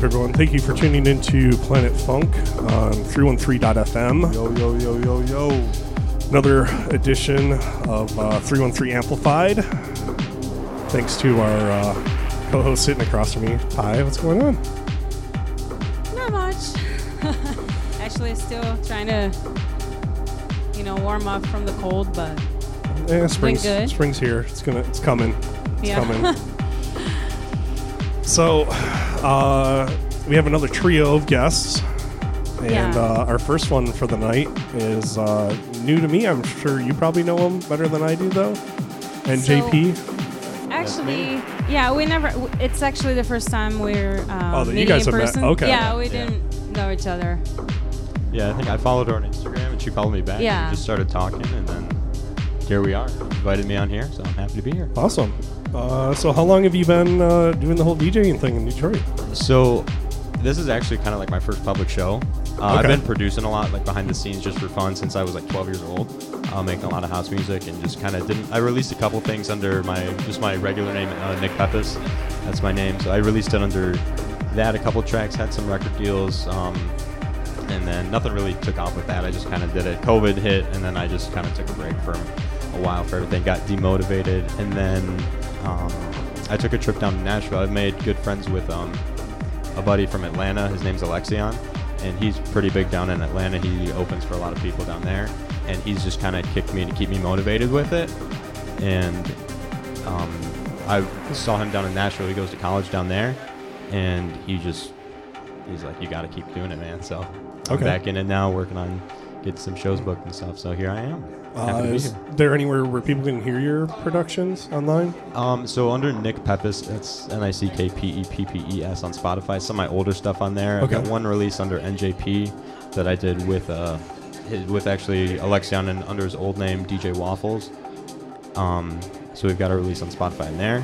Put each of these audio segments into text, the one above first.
up, everyone? Thank you for tuning into Planet Funk on 313.fm. Yo, yo, yo, yo, yo. Another edition of uh, 313 Amplified. Thanks to our uh, co host sitting across from me. Hi, what's going on? Not much. Actually, still trying to, you know, warm up from the cold, but Yeah, spring's, good. spring's here. It's gonna, it's coming. It's Yeah. coming. so, uh, we have another trio of guests. And Yeah. uh, our first one for the night is uh, new to me. I'm sure you probably know him better than I do, though. And So- JP. actually, yeah, we never. It's actually the first time we're uh, Oh, that you meeting guys in have met. person. Okay. Yeah, we Yeah. didn't know each other. Yeah, I think I followed her on Instagram and she followed me back. Yeah. We just started talking and then here we are. Invited me on here, so I'm happy to be here. Awesome. Uh, so, how long have you been uh, doing the whole DJing thing in Detroit? So, this is actually kind of like my first public show. Uh, I've been producing a lot, like behind the scenes, just for fun since I was like 12 years old. Uh, making a lot of house music and just kind of didn't. I released a couple things under my just my regular name, uh, Nick Peppes. That's my name. So I released it under that. A couple tracks, had some record deals, um, and then nothing really took off with that. I just kind of did it. COVID hit, and then I just kind of took a break for a while for everything. Got demotivated, and then um, I took a trip down to Nashville. I've made good friends with um, a buddy from Atlanta. His name's Alexion, and he's pretty big down in Atlanta. He opens for a lot of people down there, and he's just kind of kicked me to keep me motivated with it. And um, I saw him down in Nashville. He goes to college down there, and he just he's like, "You got to keep doing it, man." So I'm Okay. back in it now, working on getting some shows booked and stuff. So here I am. Happy Uh, to be is here. there anywhere where people can hear your productions online? Um, so under Nick Peppes, it's N I C K P E P P E S on Spotify. Some of my older stuff on there. I've got Okay. one release under NJP that I did with uh, his, with actually Alexion and under his old name DJ Waffles. Um, so we've got a release on Spotify in there.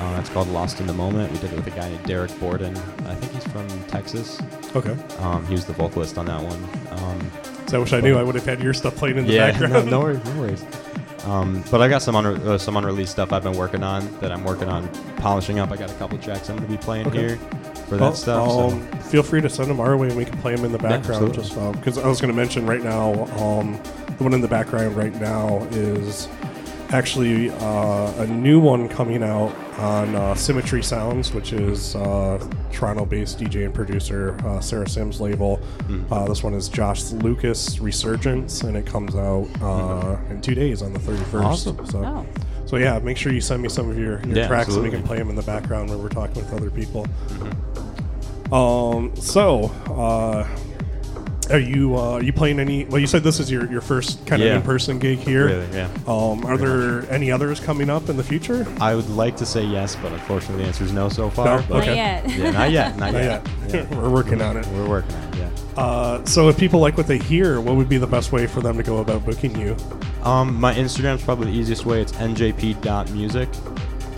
Uh, that's called Lost in the Moment. We did it with a guy named Derek Borden. I think he's from Texas. Okay. Um, he was the vocalist on that one. Um, So I wish I knew I would have had your stuff playing in the yeah, background. No, no worries, no worries. Um, but I got some unre- uh, some unreleased stuff I've been working on that I'm working on polishing up. I got a couple tracks I'm going to be playing Okay. here for that Well, stuff. so- Um, Feel free to send them our way and we can play them in the background. absolutely. just because I was going to mention right now, um, the one in the background right now is actually uh, a new one coming out on uh, Symmetry Sounds, which is uh, Toronto-based DJ and producer uh, Sarah Sims label. Mm-hmm. Uh, this one is Josh Lucas Resurgence, and it comes out uh, in two days on the 31st. Mm-hmm. Awesome. So, Oh. so yeah, make sure you send me some of your, your Yeah, tracks and we can play them in the background when we're talking with other people. Mm-hmm. Um. So, uh, are you uh, are you playing any? Well, you said this is your, your first kind of Yeah. in person gig here. Really, yeah. Um. Are there any others coming up in the future? I would like to say yes, but unfortunately the answer is no so far. No? but- Not Okay. yet. Yeah, not yet. Not, Not yet. yet. We're working on it. We're working on it. Yeah. Uh. So, if people like what they hear, what would be the best way for them to go about booking you? Um, my Instagram's probably the easiest way. It's njp.music.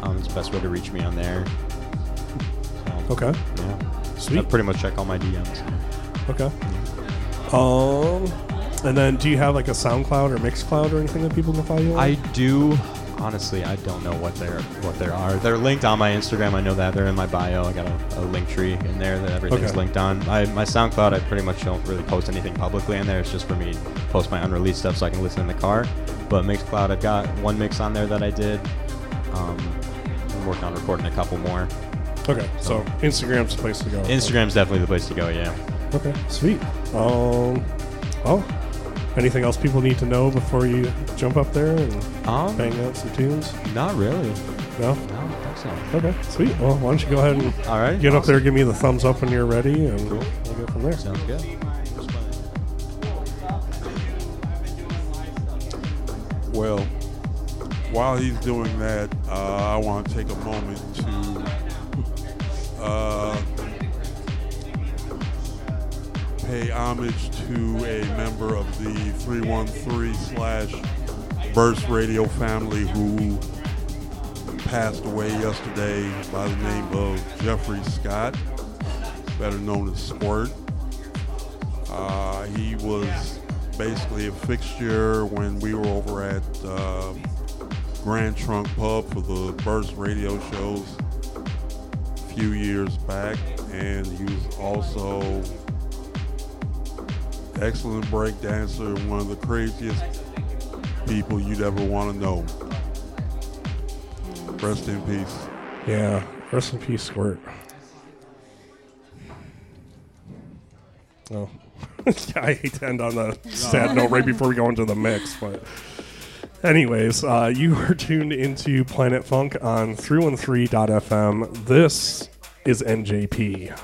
Um, it's the best way to reach me on there. So, Okay. Yeah. Sweet. I pretty much check all my DMs. Okay. Um. And then, do you have like a SoundCloud or Mixcloud or anything that people can follow you on? I do. Honestly, I don't know what they're what they are. They're linked on my Instagram. I know that they're in my bio. I got a, a link tree in there that everything's Okay. linked on. I, my SoundCloud, I pretty much don't really post anything publicly in there. It's just for me to post my unreleased stuff so I can listen in the car. But Mixcloud, I've got one mix on there that I did. Um, I'm working on recording a couple more. Okay. So Instagram's the place to go. Instagram's definitely the place to go. Yeah. Okay, sweet. Um, oh, anything else people need to know before you jump up there and Um, bang out some tunes? not really. No. No, I don't think so. Okay, sweet. Well, why don't you go ahead and All right. get up there, give me the thumbs up when you're ready, and Cool. we'll go from there. Sounds good. Well, while he's doing that, uh, I want to take a moment to uh, pay homage to a member of the 313 slash Burst Radio family who passed away yesterday by the name of Jeffrey Scott, better known as Squirt. Uh, he was basically a fixture when we were over at uh, Grand Trunk Pub for the Burst radio shows a few years back, and he was also excellent break dancer and one of the craziest people you'd ever want to know. Rest in peace. Yeah, rest in peace, Squirt. Oh, I hate to end on the sad note right before we go into the mix, but anyways, uh, you are tuned into Planet Funk on 313.fm. This is NJP.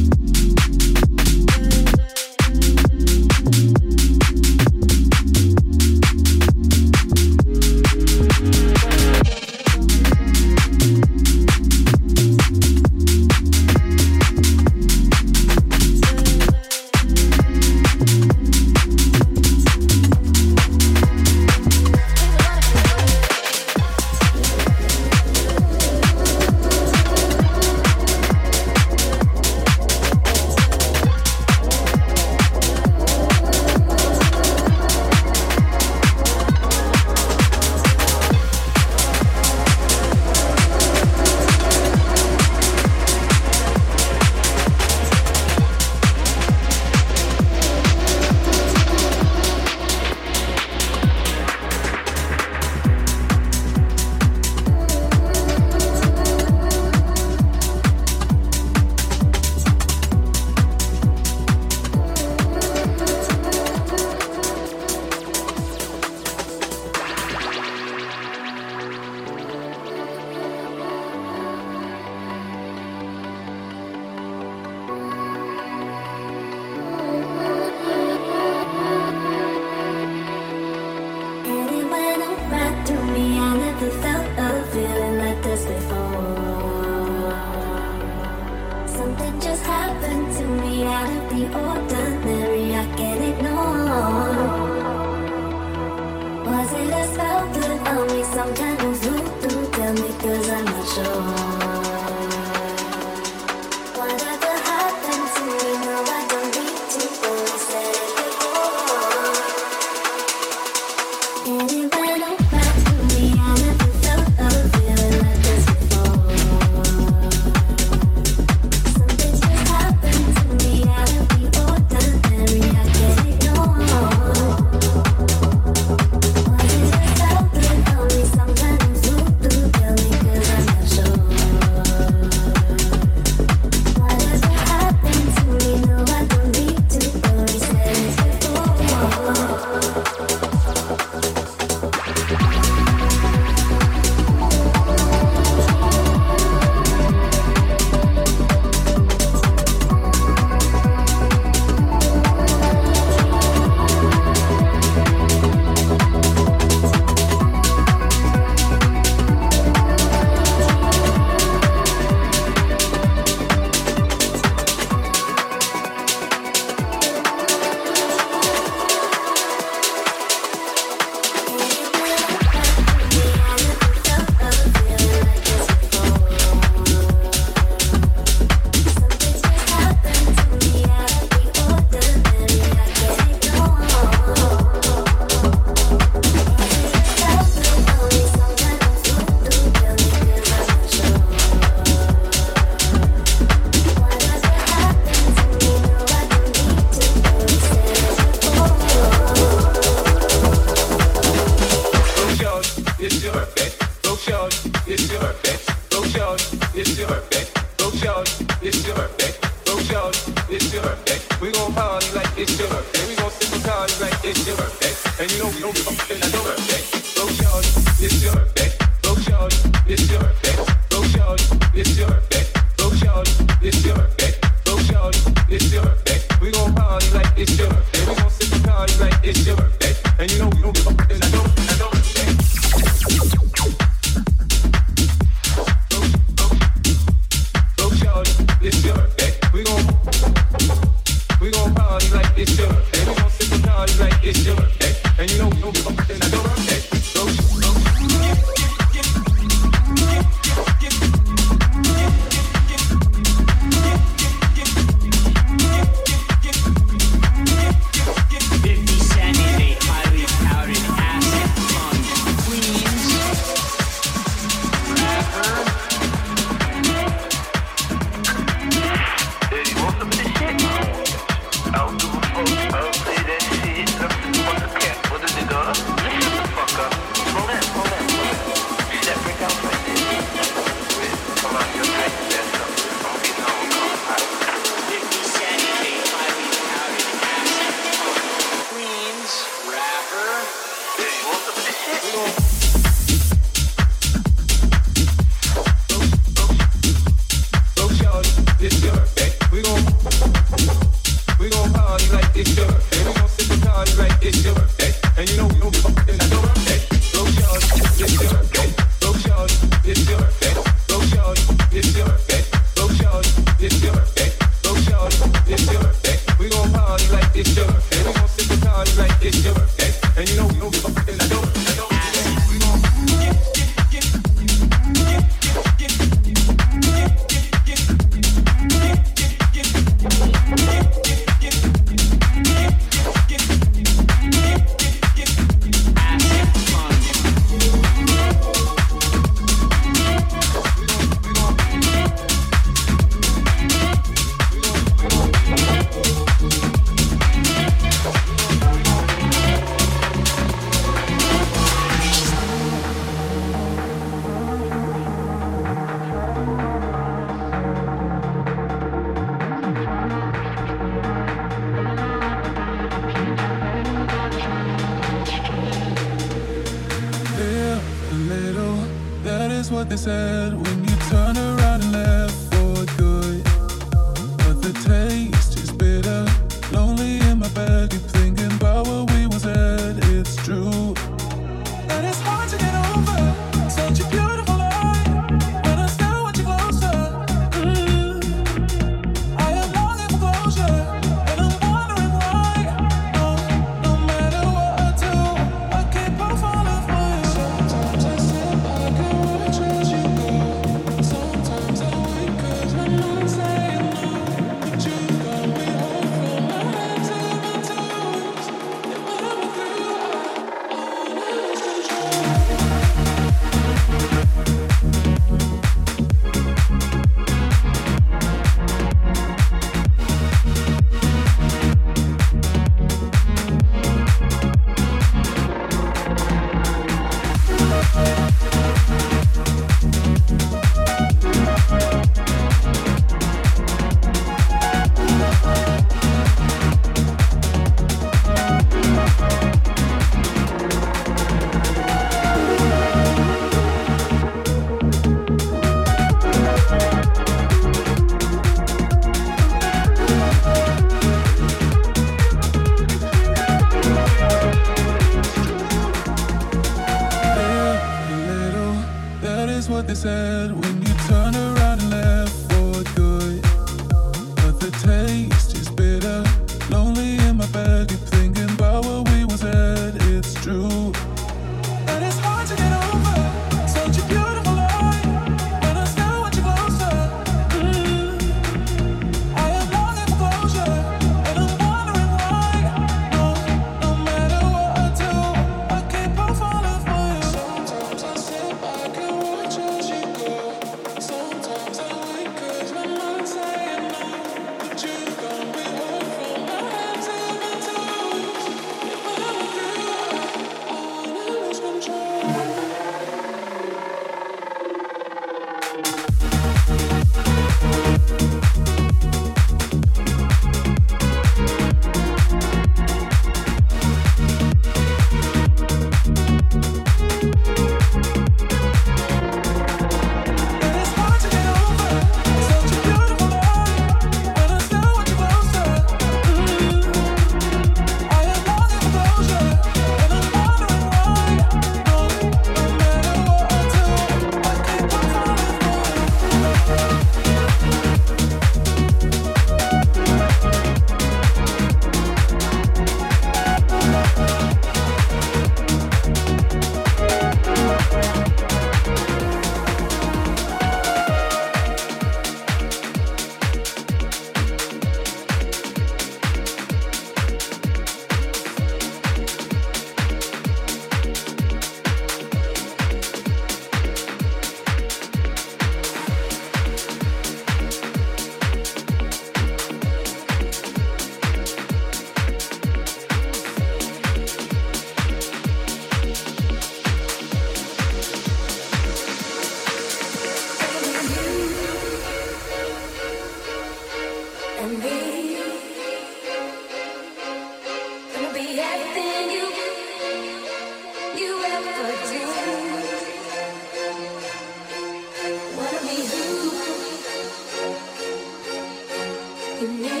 yeah.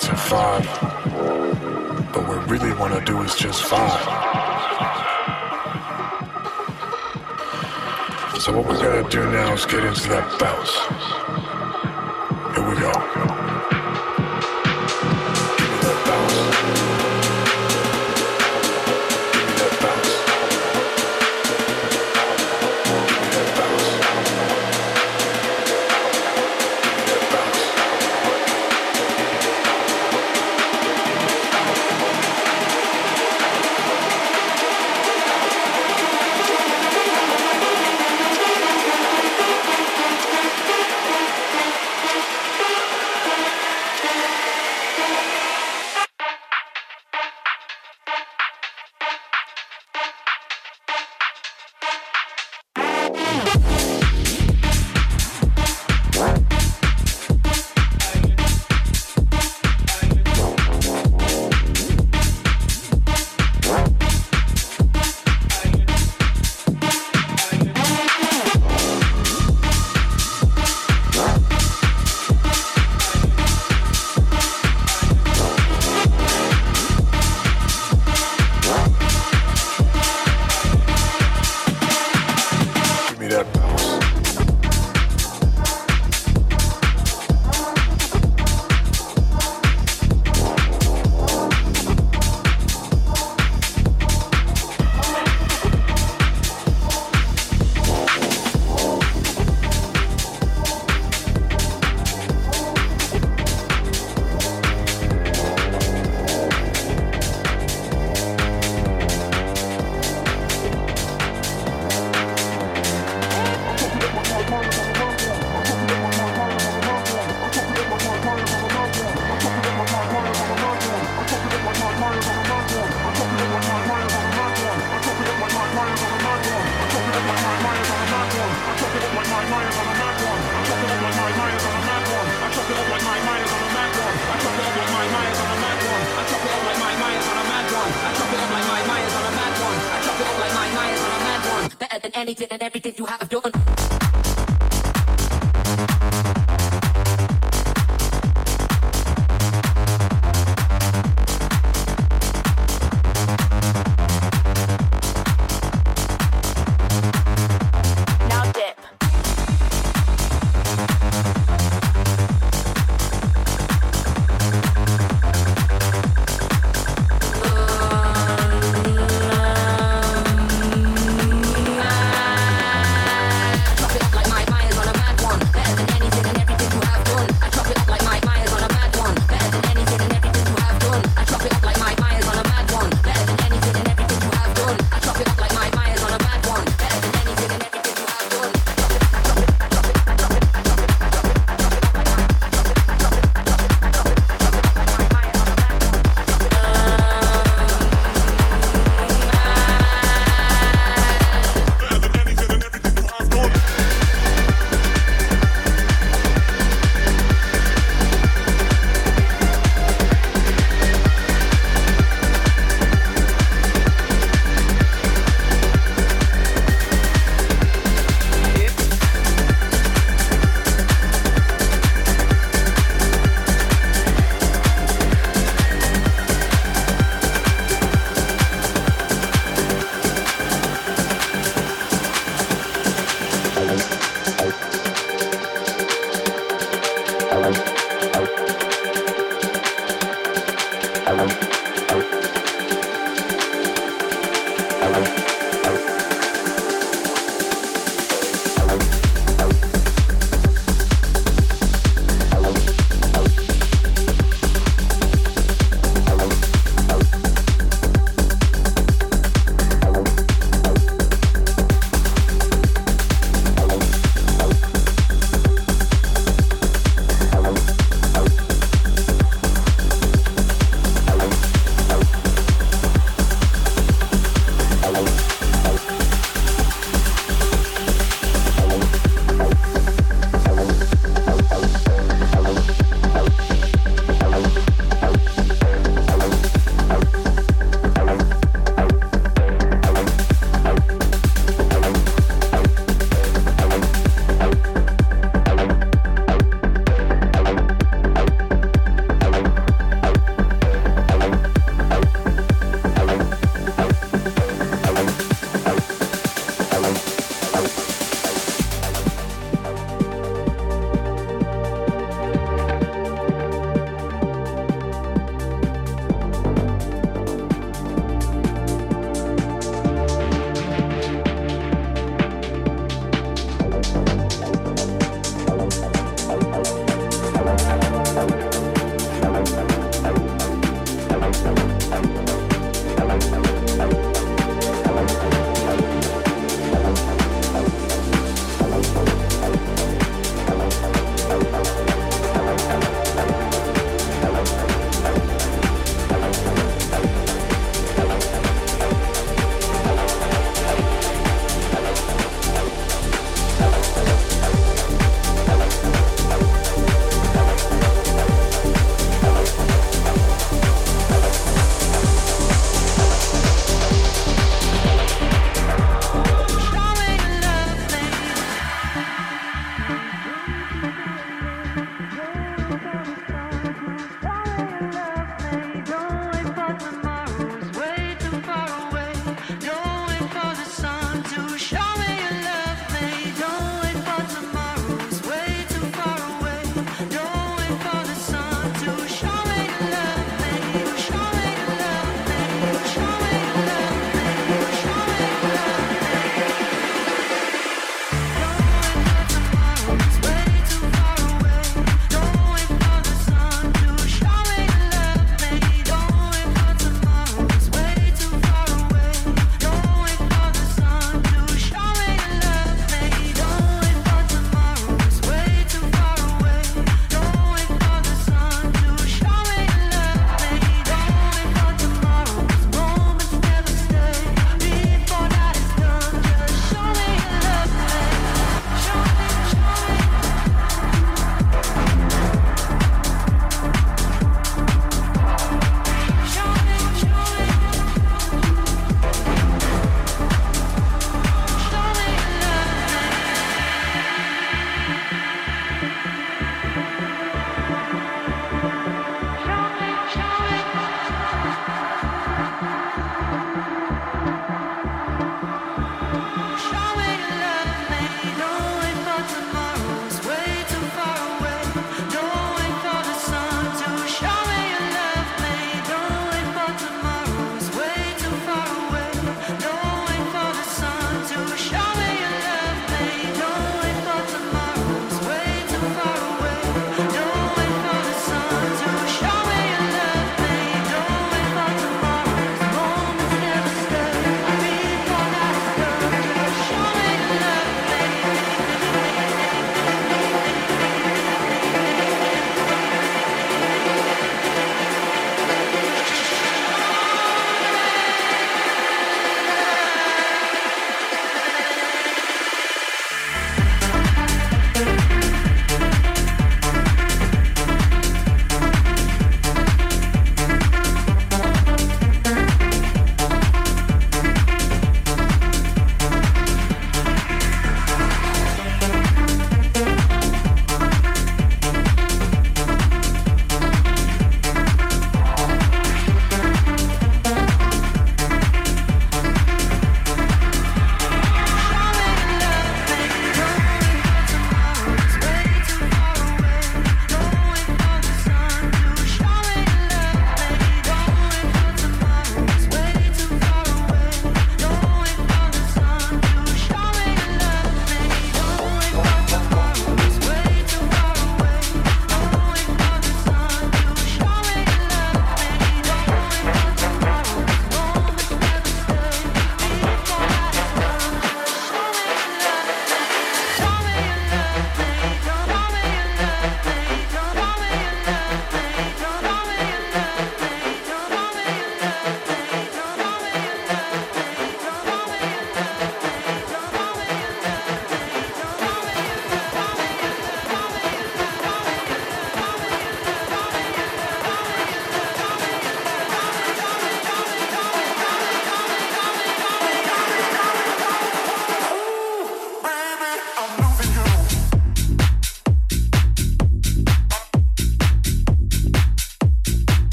For those nine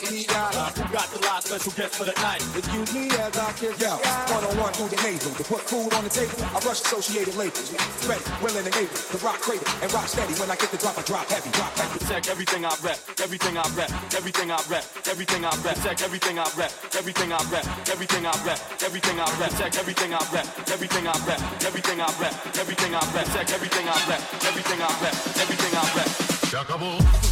please me out. Uh, who got the live special guest for the night? Excuse me as I kiss yeah. One on one through the navel to put food on the table. I rush associated labels. Ready, willing and able to rock cradle and rock steady. When I get the drop, I drop heavy, drop heavy. Protect everything I rep, everything I rep, everything I rep, everything I rep. Protect everything I rep, everything I rep, everything I rep, everything I rep. Check everything I rep, everything I rep, everything I rep, everything I rep. Protect everything I rep, everything I rep, everything I rep, everything I rep. Chuckable.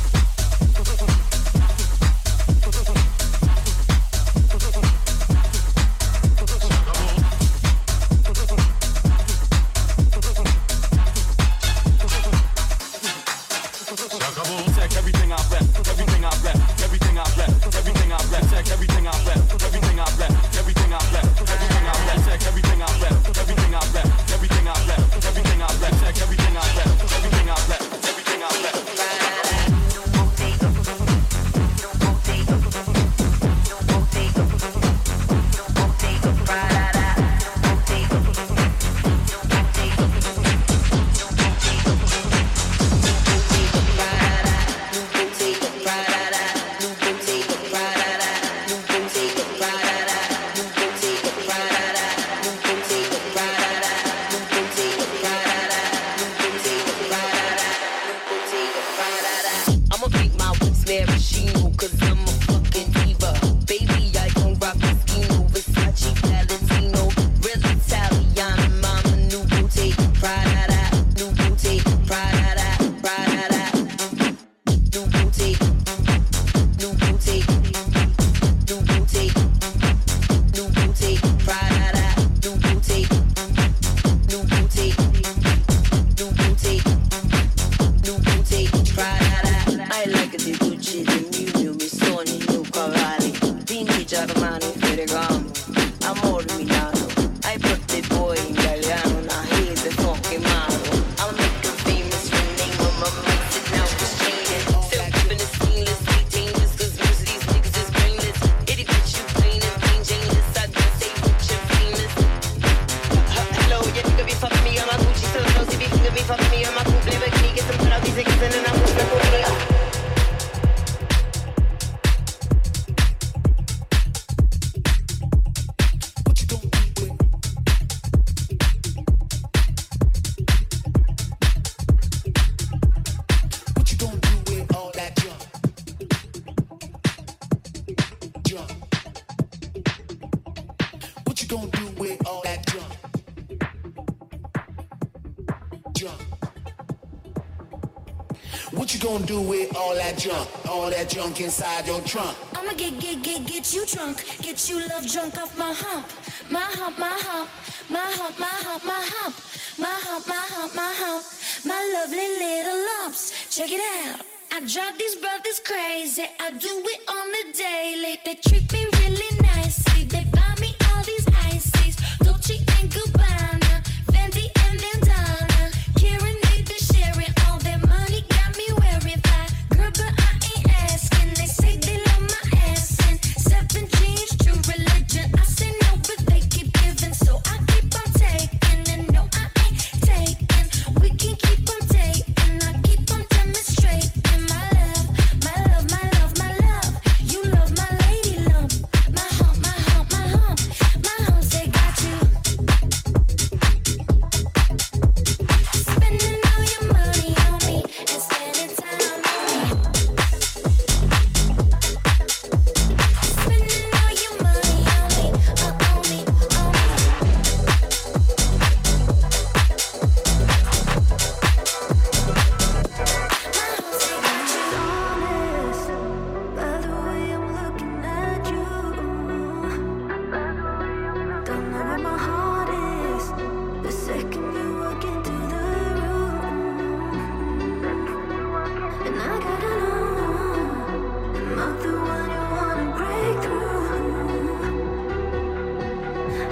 gon' do with all that junk? All that junk inside your trunk. I'ma get, get, get, get you drunk. Get you love drunk off my hump. My hump, my hump. My hump, my hump, my hump. My hump, my hump, my hump. My lovely little lumps. Check it out. I drive these brothers crazy.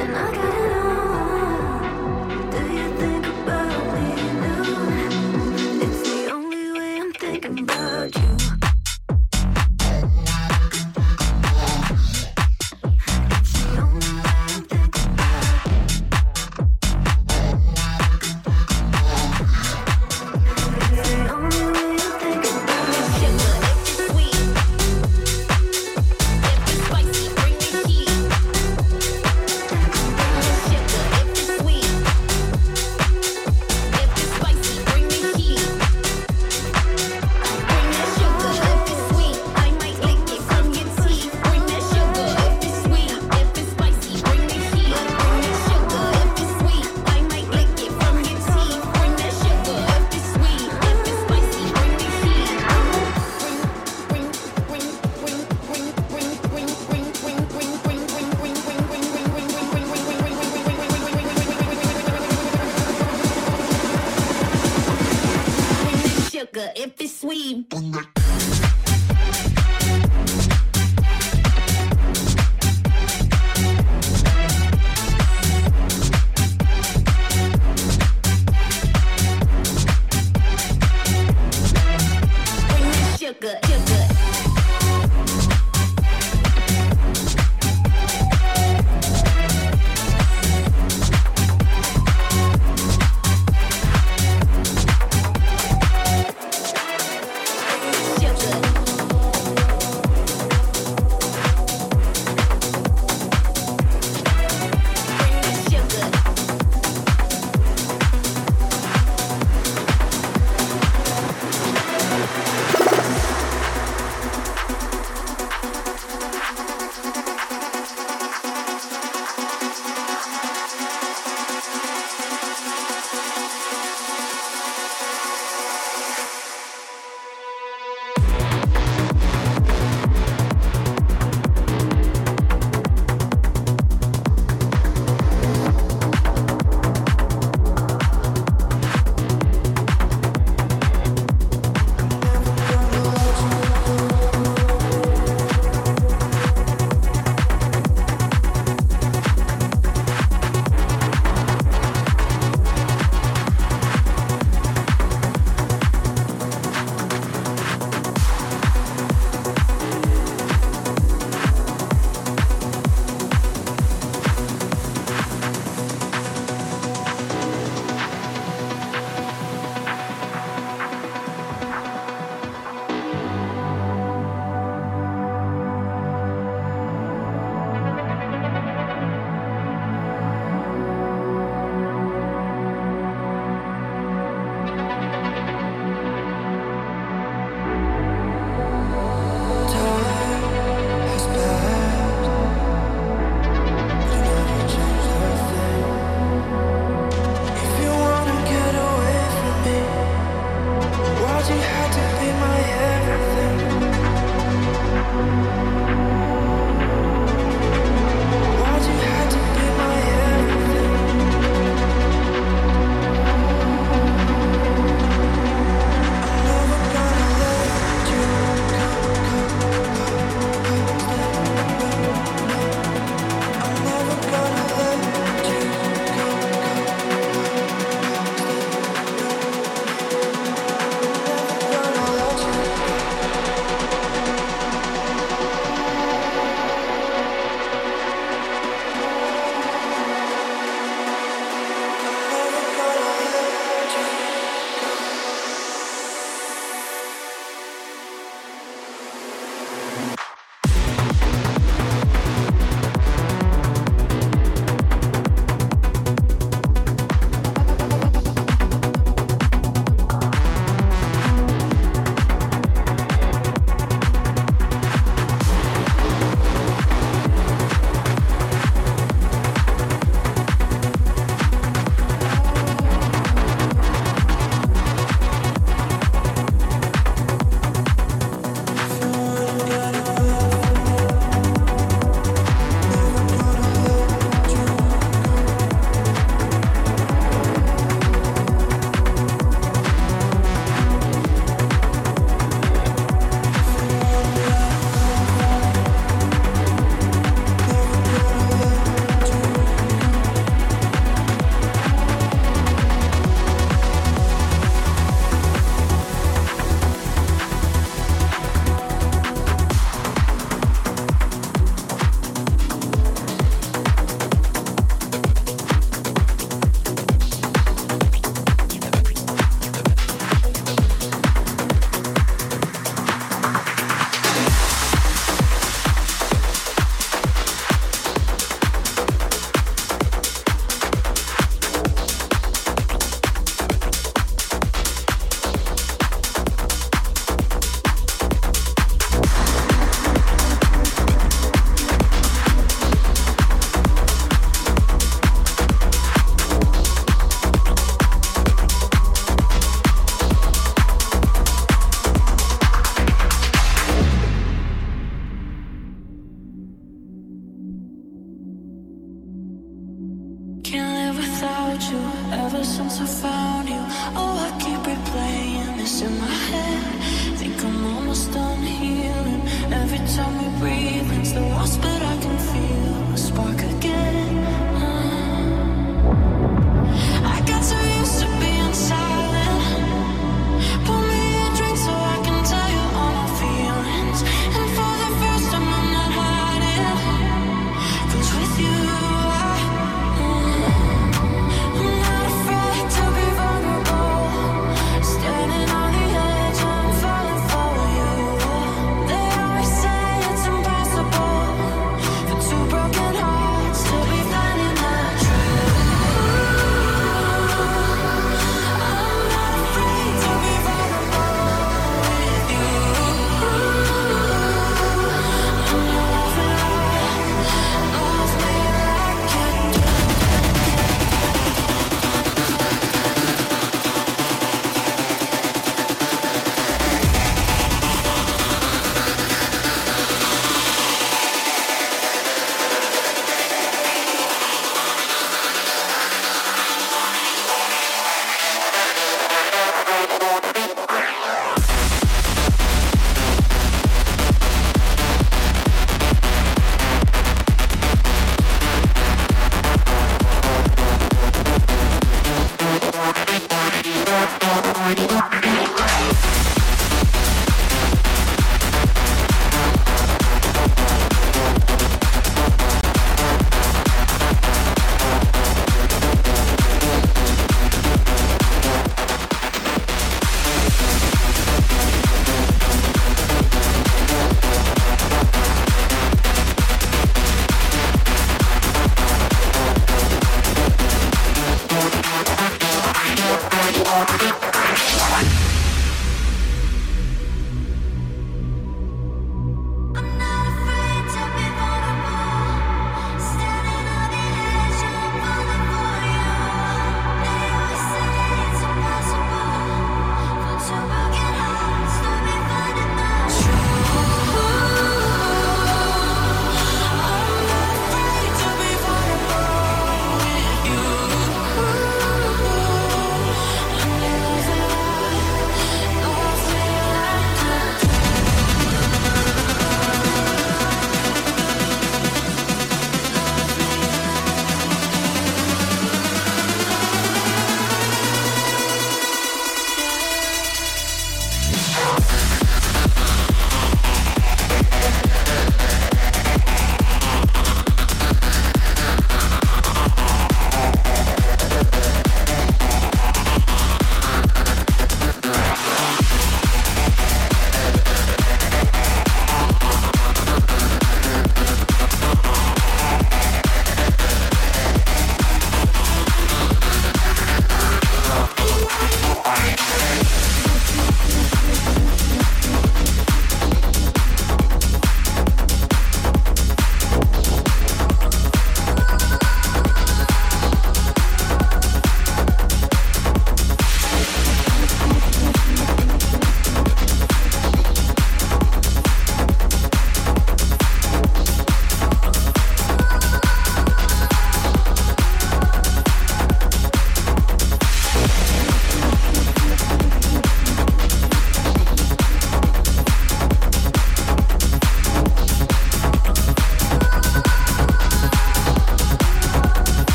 And I got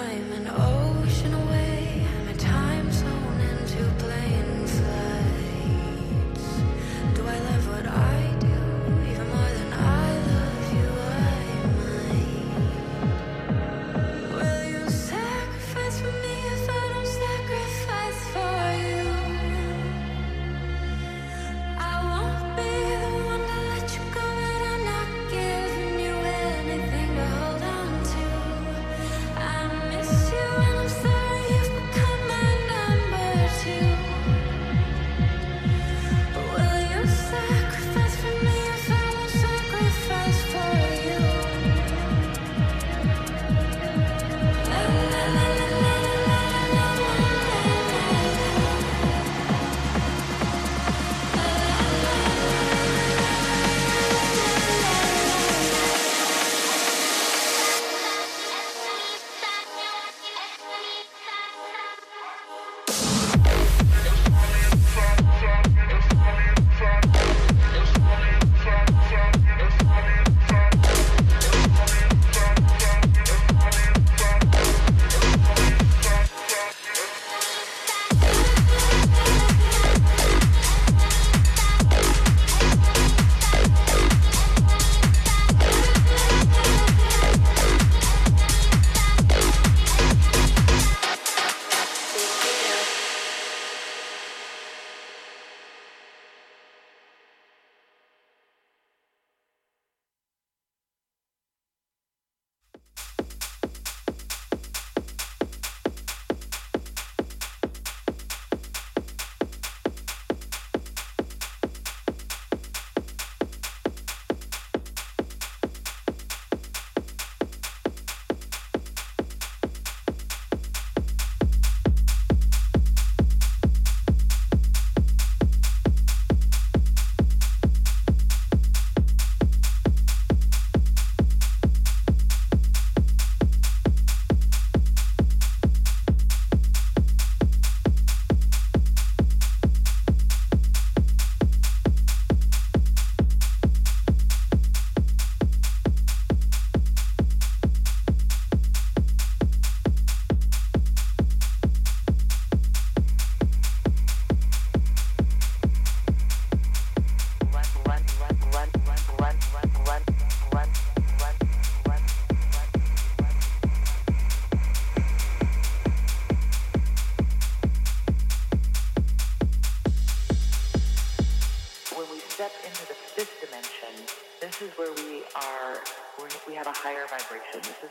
I'm an ocean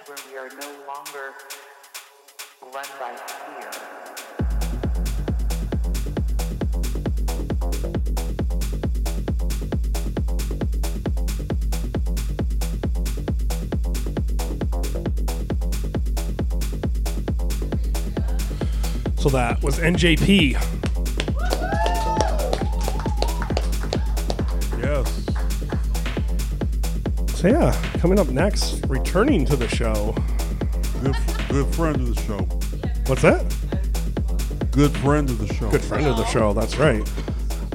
where we are no longer run by fear. So that was NJP. So yeah, coming up next, returning to the show. Good, good friend of the show. What's that? Good friend of the show. Good friend of the show. That's right.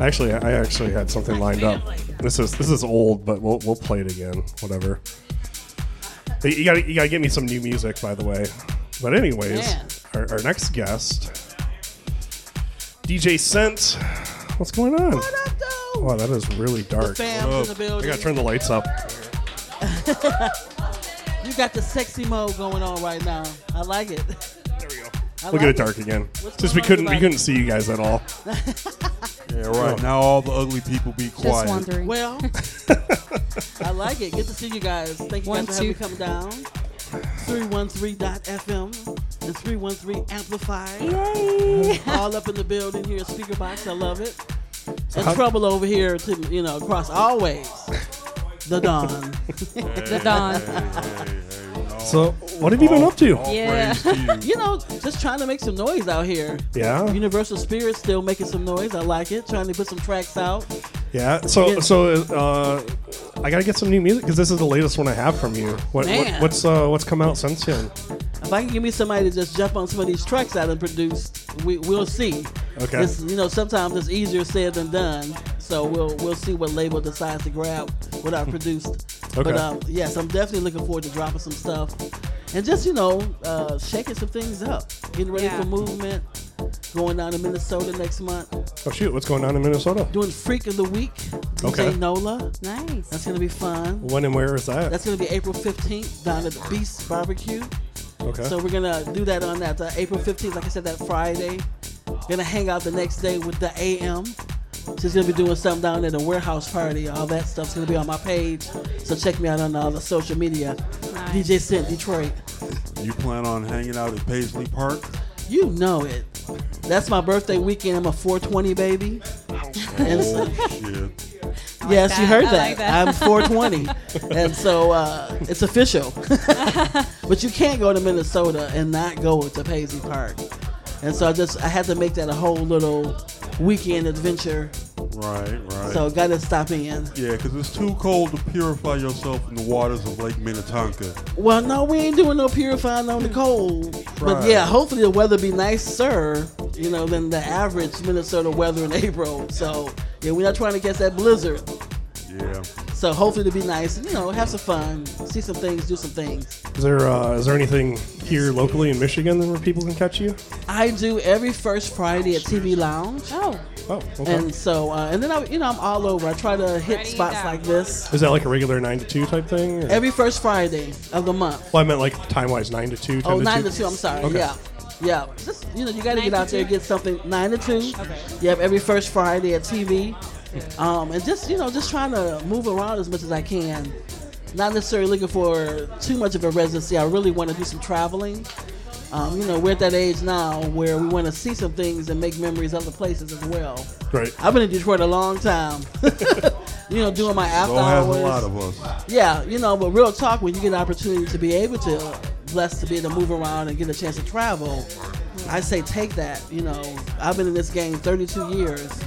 Actually, I actually had something lined up. This is this is old, but we'll we'll play it again. Whatever. You gotta you gotta get me some new music, by the way. But anyways, Man. our, our next guest, DJ Cent. What's going on? What up, though? Wow, that is really dark. fam's in the building. I gotta turn the lights up. you got the sexy mode going on right now. I like it. There we go. I Look like at it dark again. What's Just we going on, couldn't we everybody? couldn't see you guys at all. Yeah, right. Now all the ugly people be quiet. wondering. Well, I like it. Good to see you guys. Thank you One, guys for having two. me come down. 313.fm and 313 Amplify. Yay! All up in the building here, speaker box. I love it. And how- trouble over here to you know across always. The Dawn. The Dawn. So, what have you been up to? Yeah. you know, just trying to make some noise out here. Yeah? Universal Spirit still making some noise. I like it. Trying to put some tracks out. Yeah. So Yeah. so uh, I gotta get some new music because this is the latest one I have from you. What, what Man. what's uh, what's come out since then? If I can give me somebody to just jump on some of these tracks I done produced, we, we'll see. Okay. It's, you know, sometimes it's easier said than done. So we'll we'll see what label decides to grab what I produced. But Okay. um, yes, I'm definitely looking forward to dropping some stuff and just you know uh, shaking some things up, getting ready Yeah. for movement. Going down to Minnesota next month, Oh shoot, what's going on in Minnesota? doing Freak of the Week. DJ Okay. Nola. Nice. That's gonna be fun. When and where is that? That's gonna be April 15th down at the Beast Barbecue. Okay. So we're gonna do that on that uh, April 15th, like I said, that Friday. Gonna hang out the next day with the AM. She's gonna be doing something down at the warehouse party. All that stuff's gonna be on my page. So check me out on all the social media. DJ Cent Detroit. You plan on hanging out at Paisley Park? You know it. That's my birthday weekend. I'm a 420 baby. And so- Oh shit! yes, you heard that. like that. I'm 420, and so uh, it's official. but you can't go to Minnesota and not go to Paisley Park. And so I just I had to make that a whole little weekend adventure. Right, right. So got to stop in. yeah, because it's too cold to purify yourself in the waters of Lake Minnetonka. Well, no, we ain't doing no purifying on the cold. But yeah, hopefully the weather be nicer, you know, than the average Minnesota weather in April. So yeah, we're not trying to catch that blizzard. Yeah. So hopefully it'll be nice you know have some fun, see some things, do some things. Is there uh, is there anything here locally in Michigan where people can catch you? I do every first Friday at TV Lounge. Oh. Oh, okay. And so, uh, and then I, you know, I'm all over. I try to hit spots like this Is that like a regular nine to two type thing? or- every first Friday of the month. Well, I meant like time wise, nine to two. 10 Oh, to nine two? to two. I'm sorry. Okay. Yeah, yeah. Just you know, you got to Nine get to out there and two? get something. Nine to two. Okay. You have every first Friday at TV, um, and just you know, just trying to move around as much as I can. Not necessarily looking for too much of a residency. I really want to do some traveling. Um, you know, we're at that age now where we want to see some things and make memories other places as well. Right. I've been in Detroit a long time. you know, doing my after So has a hours. lot of us. Yeah, you know, but real talk, when you get an opportunity to be able to, blessed to be able to move around and get a chance to travel, I say take that. You know, I've been in this game 32 years.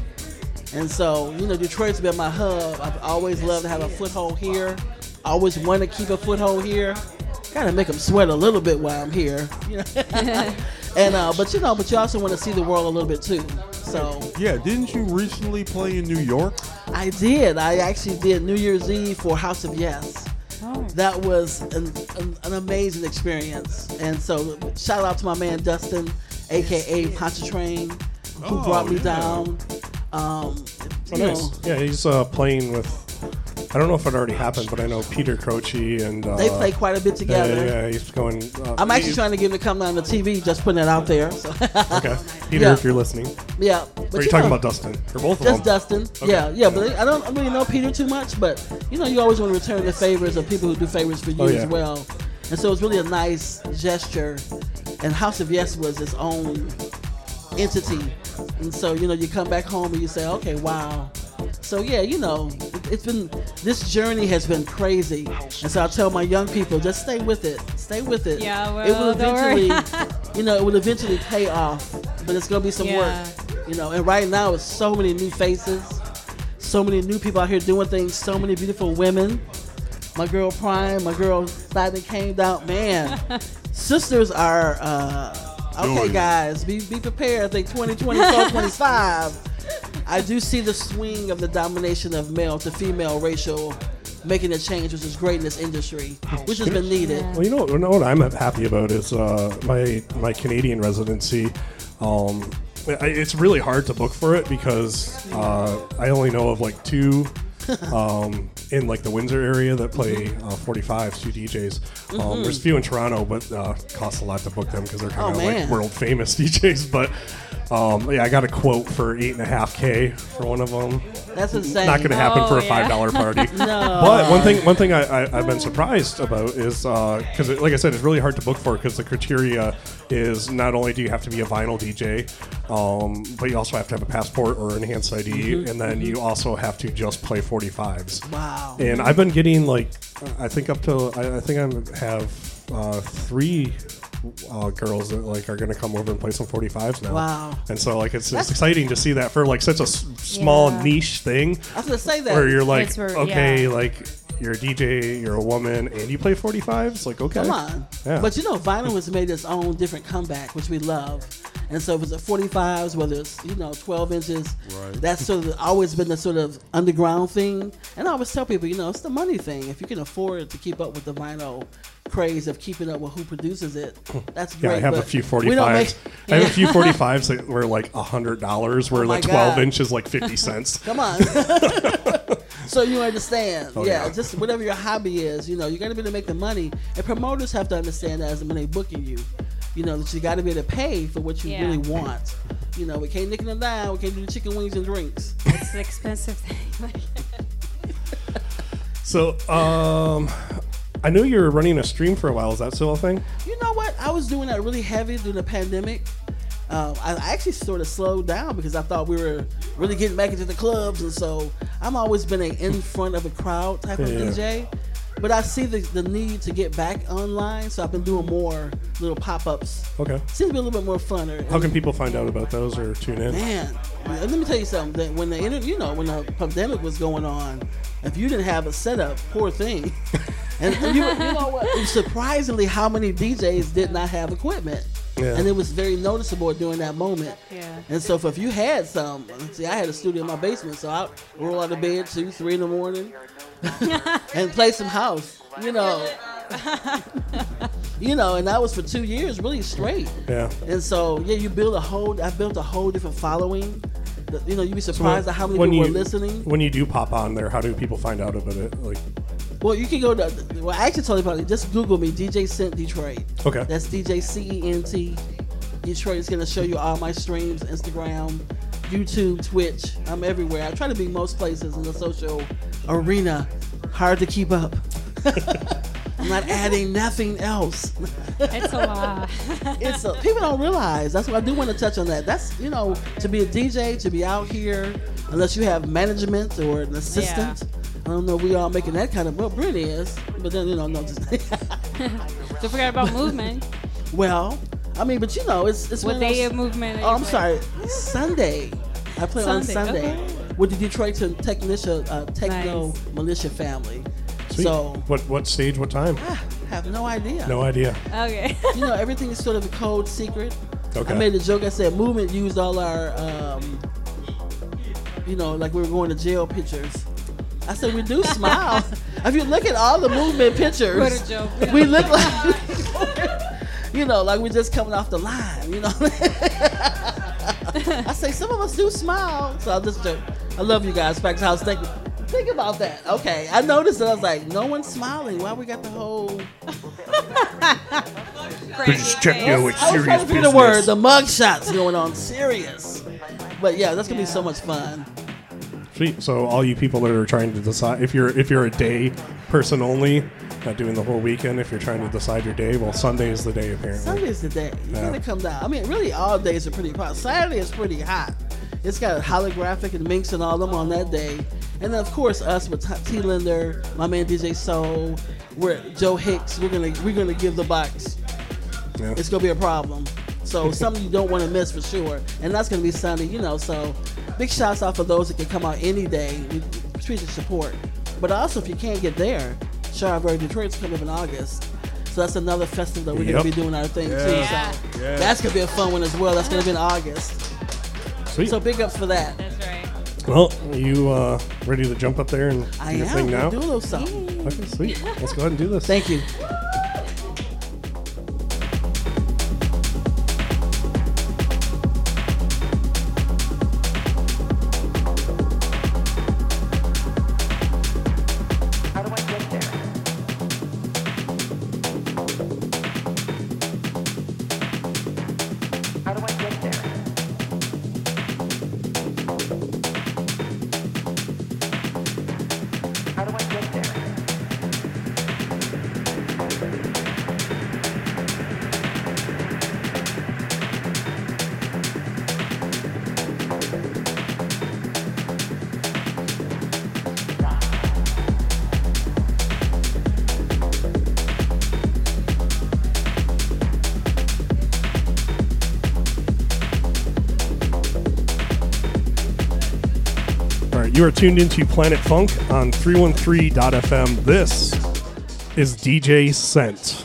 And so, you know, Detroit's been my hub. I've always loved to have a foothold here. I always want to keep a foothold here. Gotta make them sweat a little bit while I'm here. And uh, but you know, but you also want to see the world a little bit too. So Yeah, didn't you recently play in New York? I did. I actually did New Year's Eve for House of Yes. That was an, an, an amazing experience. And so, shout out to my man Dustin, aka Poncha Train, who Oh, brought me yeah. down. Um, Oh, nice. know, Yeah, he's uh, playing with. I don't know if it already happened, but I know Peter Croce and uh, They play quite a bit together. Yeah, yeah, he's going. Uh, I'm actually trying to get him to come on the TV, just putting it out there. So. Okay, Peter, Yeah. if you're listening. Yeah. Or are you talking about Dustin? Or both of Just? Dustin. Okay. Yeah, yeah, but I don't really know Peter too much, but you know, you always want to return the favors of people who do favors for you Oh, yeah. as well. And so it's really a nice gesture. And House of Yes was its own entity. And so, you know, you come back home and you say, okay, wow. So yeah, you know, it- it's been this journey has been crazy, and so I tell my young people just stay with it, stay with it. Yeah, it will well, don't worry. eventually, you know, it will eventually pay off, but it's gonna be some Yeah. work, you know. And right now, it's so many new faces, so many new people out here doing things, so many beautiful women. My girl Prime, my girl Lightning came down. Man, sisters are uh, okay, Doing it. guys. Be be prepared. I think 2024, 25. I do see the swing of the domination of male to female ratio making a change, which is great in this industry, which has been needed. Well, you know, you know what I'm happy about is uh, my my Canadian residency. Um, I, it's really hard to book for it because uh, I only know of like two um, in like the Windsor area that play uh, 45s, two DJs. Um, Mhm. There's a few in Toronto, but uh, it costs a lot to book them because they're kind Oh, of like world famous DJs. But um, yeah, I got a quote for eight and a half k for one of them. That's insane. Not going to happen Oh, for a five dollar party. No. But one thing, one thing I, I, I've been surprised about is because, like I said, it's really hard to book for because the criteria is not only do you have to be a vinyl DJ, um, but you also have to have a passport or enhanced ID, Mhm, and then mhm. you also have to just play 45s. Wow. And I've been getting like, I think up to, I, I think I have uh, three. Uh, girls that like are gonna come over and play some 45s now. Wow. And so like it's, it's exciting to see that for like such a s- small Yeah. niche thing. I was gonna say that. Where you're like, That's where- okay, yeah. like you're a DJ, you're a woman, and you play 45s. Like, okay, Come on. Yeah. But you know, vinyl has made its own different comeback, which we love. And so if it's a 45s, whether it's, you know, 12 inches, Right. that's sort of always been the sort of underground thing. And I always tell people, you know, it's the money thing. If you can afford to keep up with the vinyl craze of keeping up with who produces it, that's yeah, great. I have a few we don't 45s. make- I have a few 45s that were like hundred dollars, where Oh the 12 God. inch is like 50 cents. Come on. so you understand. Oh, yeah, yeah. just whatever your hobby is, you know, you got to be able to make the money. And promoters have to understand that as when they booking you. You know, that you got to be able to pay for what you Yeah. really want. You know, we can't nickel and dime. We can't do the chicken wings and drinks. It's an expensive thing. So, um, I know you were running a stream for a while. Is that still a thing? You know what? I was doing that really heavy during the pandemic. Um, I I actually sort of slowed down because I thought we were really getting back into the clubs, and so I'm always been a in front of a crowd type of Yeah. DJ. But I see the, the need to get back online, so I've been doing more little pop ups. Okay. Seems to be a little bit more funner. How can people find out about those or tune in? Man, let me tell you something. That when the inter- you know when the pandemic was going on, if you didn't have a setup, poor thing. and and you, you know what? Surprisingly, how many DJs did not have equipment? Yeah. And it was very noticeable during that moment. Yeah. And so, if, if you had some, see, I had a studio in my basement, so I would roll out of bed two, three in the morning, and play some house. You know, you know, and that was for two years, really straight. Yeah. And so, yeah, you build a whole. I built a whole different following. You know, you'd be So surprised at how many people you, were listening. When you do pop on there, how do people find out about it? Like, Well, you can go to. Well, I actually told you about it. Just Google me, DJ Cent Detroit. Okay. That's DJ C E N T. Detroit is going to show you all my streams, Instagram, YouTube, Twitch. I'm everywhere. I try to be most places in the social arena. Hard to keep up. I'm not adding nothing else. It's a lot. it's a, people don't realize. That's what I do want to touch on that. That's you know to be a DJ to be out here unless you have management or an assistant. I don't know. if We all making that kind of well, Brittany is, but then you know no. Just Don't forget about movement. well, I mean, but you know it's it's What one of day those- of movement? Oh, I'm sorry, Sunday. I play on Sunday, Sunday okay. with the Detroit Technisha uh, Techno Militia family. sweet. So what what stage? What time? have no idea. No idea. Okay. you know, everything is sort of a code secret. Okay. I made a joke. I said movement used all our, um, you know, like we were going to jail pictures. I said we do smile. if you look at all the movement pictures, What a joke. we look like, you know, like we're just coming off the line. You know. I say some of us do smile, so I just joke. I love you guys. Fact house. Thank you. Think about that. Okay, I noticed that. I was like, no one's smiling. Why we got the whole? just check you with I was trying serious to think of the word, business. the mug shots going on, serious. But yeah, that's gonna be so much fun. Sweet. So all you people that are trying to decide if you're if you're a day person only, not doing the whole weekend. If you're trying to decide your day, well, Sunday is the day apparently. Sunday's the day. You Yeah. gotta come down. I mean, really, all days are pretty hot. Saturday is pretty hot. It's got holographic and Minx and all them on that day. And then of course us with T T Linder, my man DJ Soul, we're Joe Hicks. We're gonna we're gonna give the box. Yeah. It's gonna be a problem. So something you don't want to miss for sure. And that's gonna be Sunday, you know. So big shouts out for those that can come out any day. We appreciate your support. But also if you can't get there, Charivari Detroit's coming up in August. So that's another festival that we're Yep. gonna be doing our thing Yeah. too. Yeah. So Yeah. that's gonna be a fun one as well. That's gonna be in August. Sweet. So big ups for that. That's right. Well, you uh, ready to jump up there and I do your am. thing We'll now? do a little something. Okay, sweet. Let's go ahead and do this. Thank you. You are tuned into Planet Funk on 313.fm. This is DJ Cent.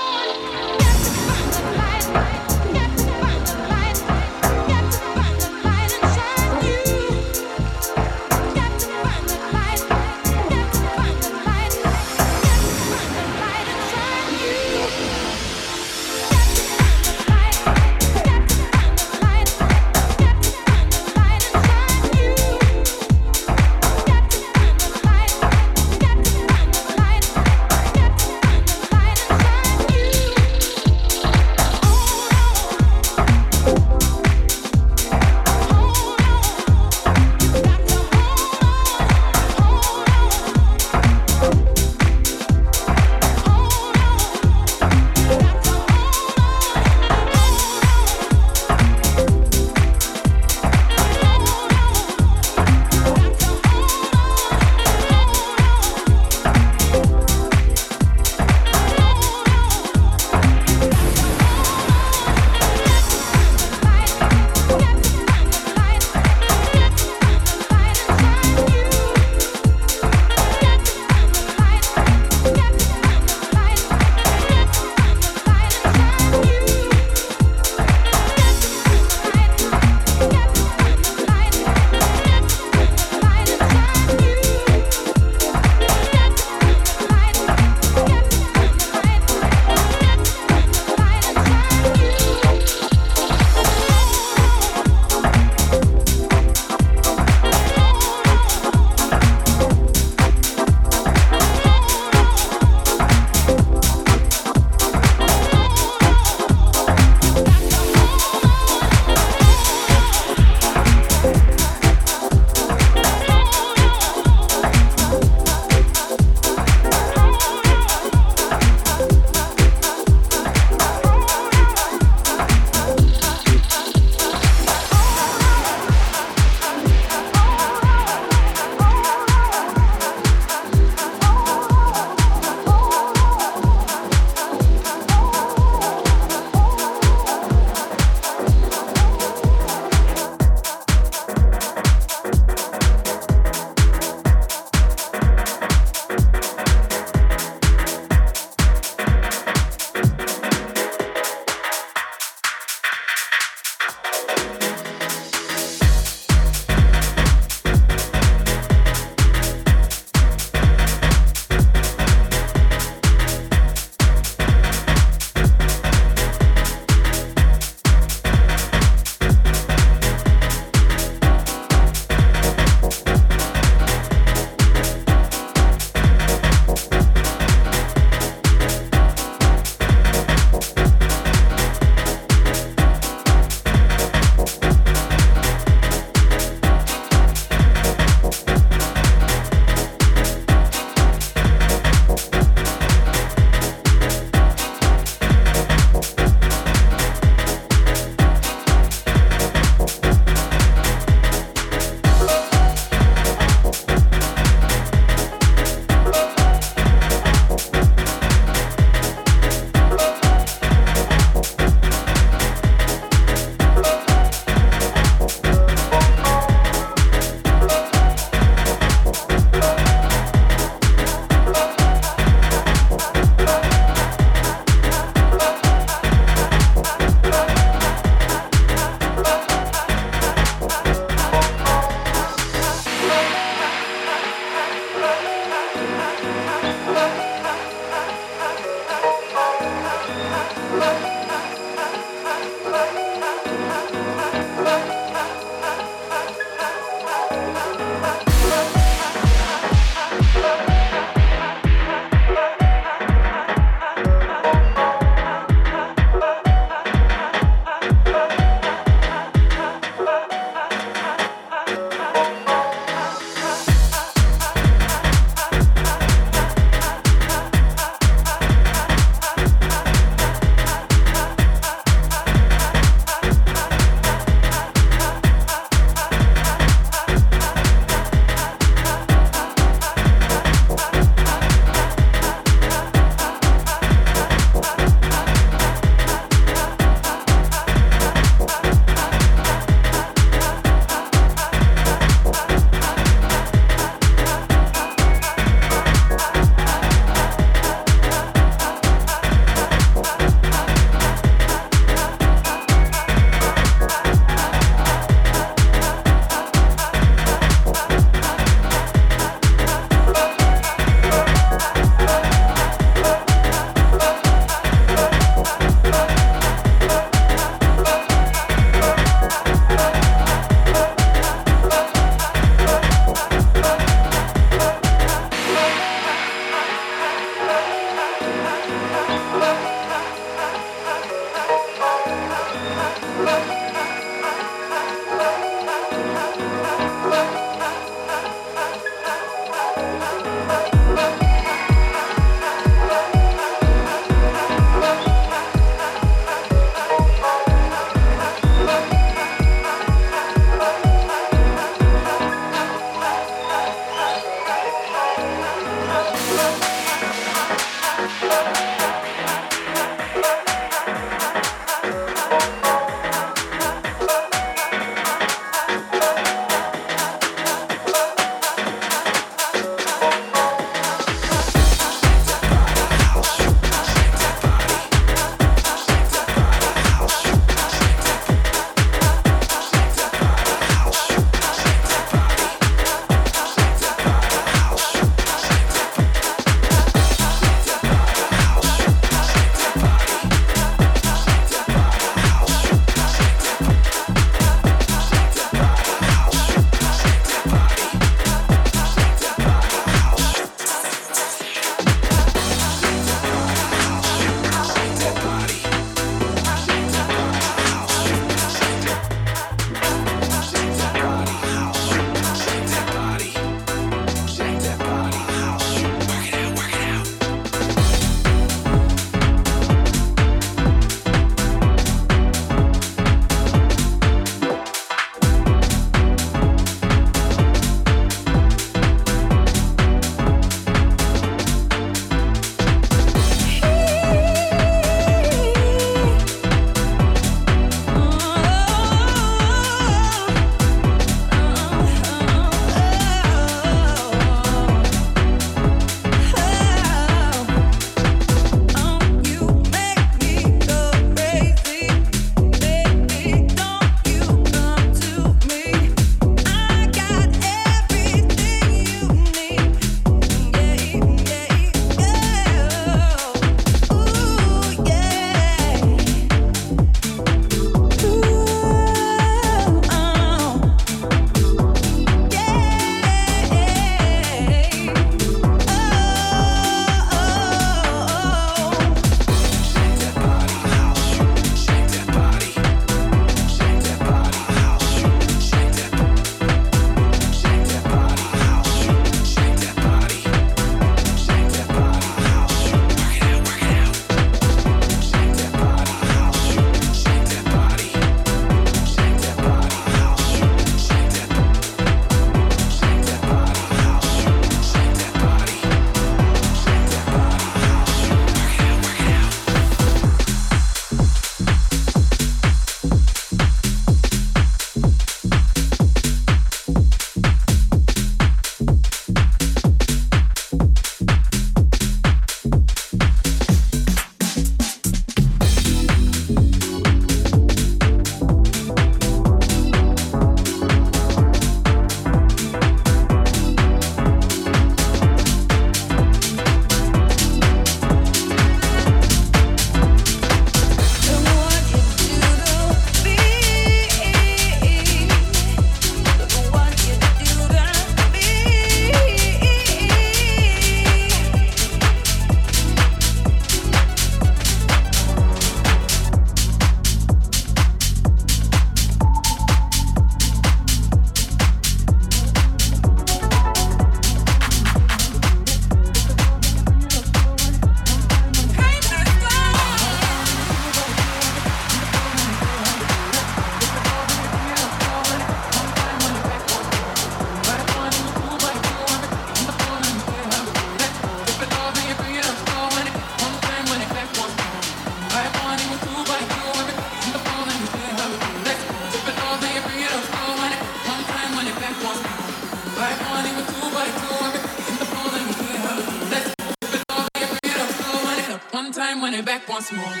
Once more.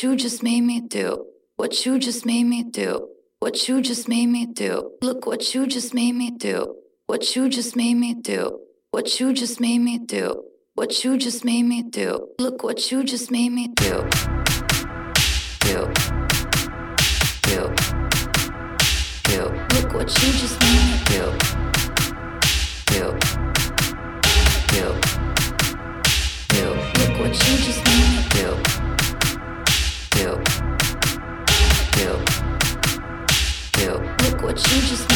What you just made me do. What you just made me do. What you just made me do. Look what you just made me do. What you just made me do. What you just made me do. What you just made me do. Look what you just made me do. Do. Do. Do. Look what you just made me do. Do. Do. Do. Look what you just made me do. What you just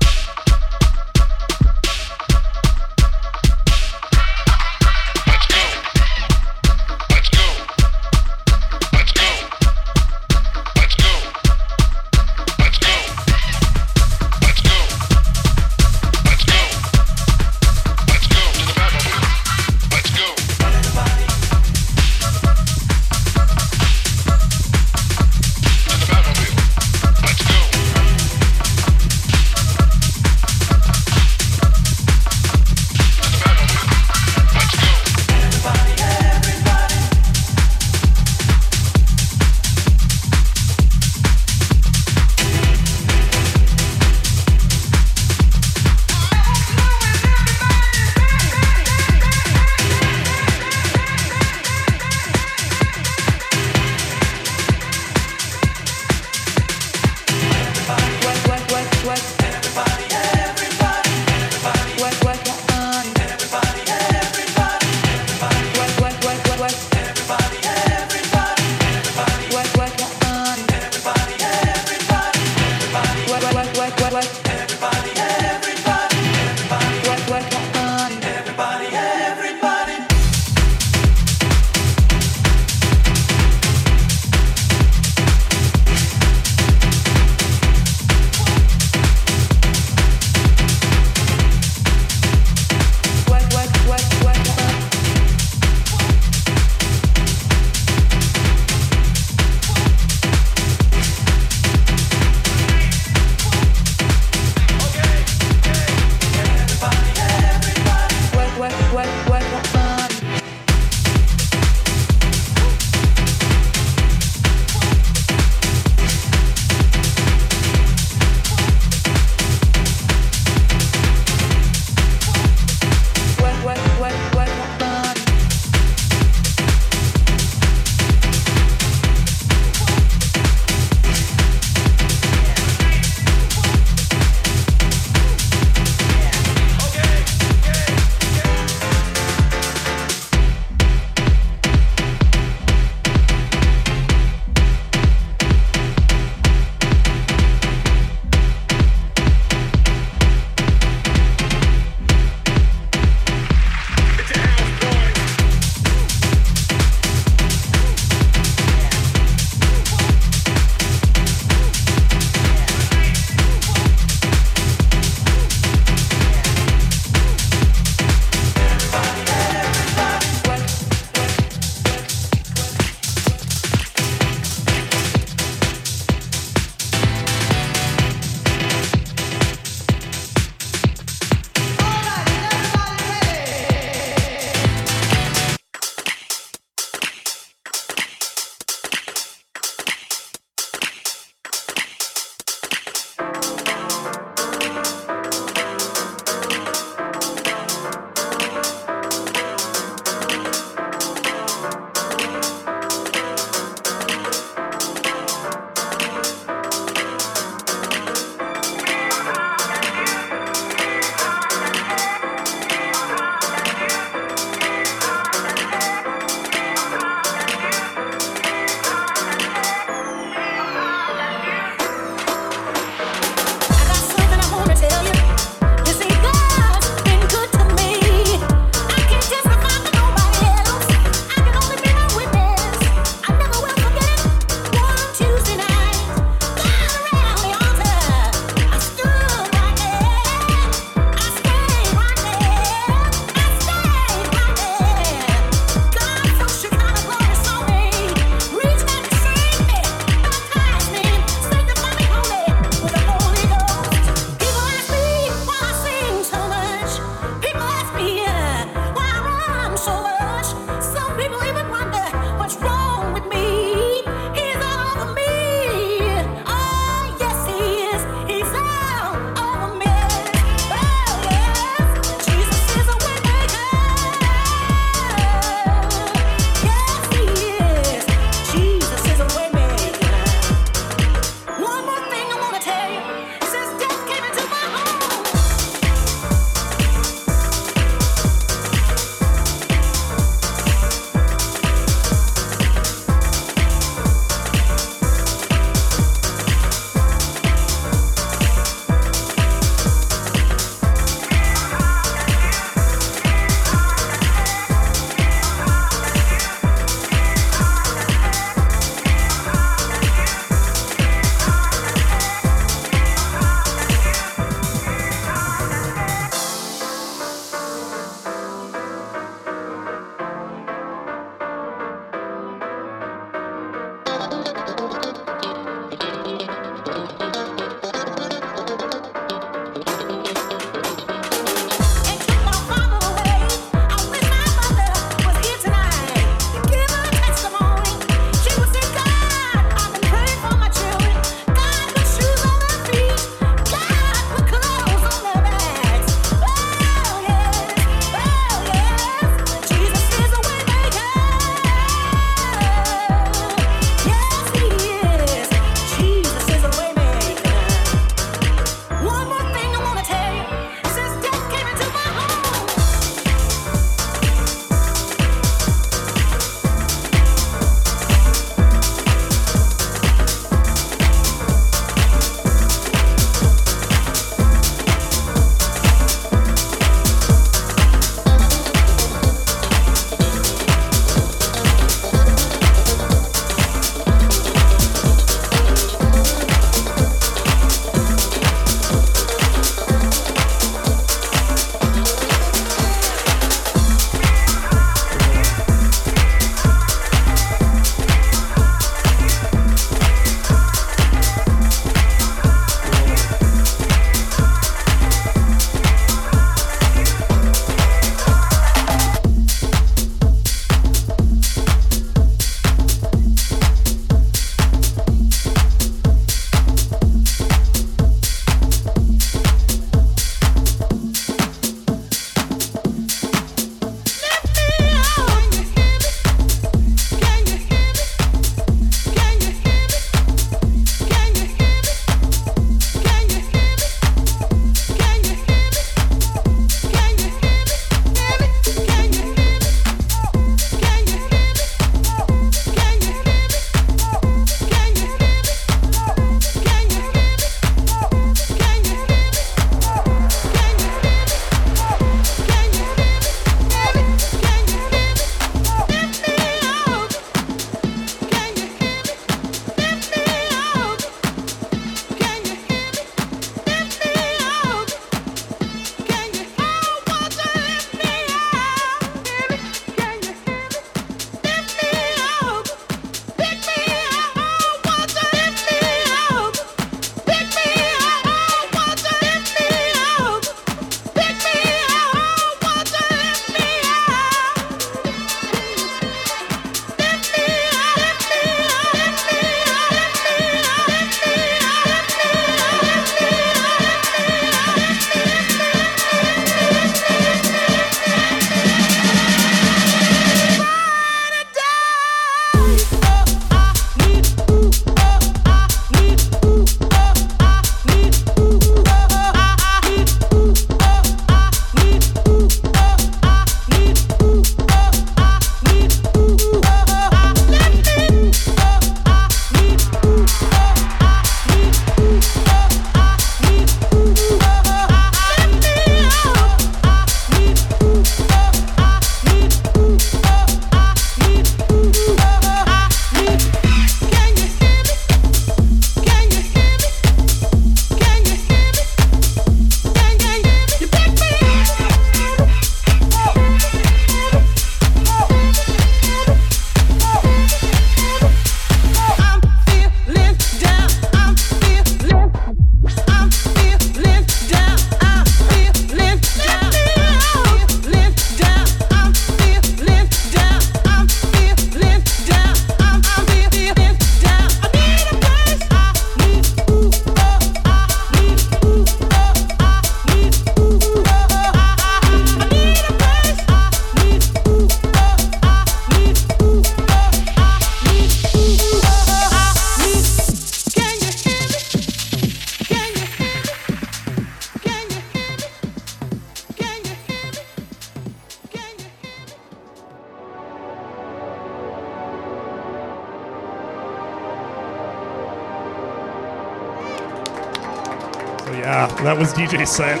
that was DJ Cent.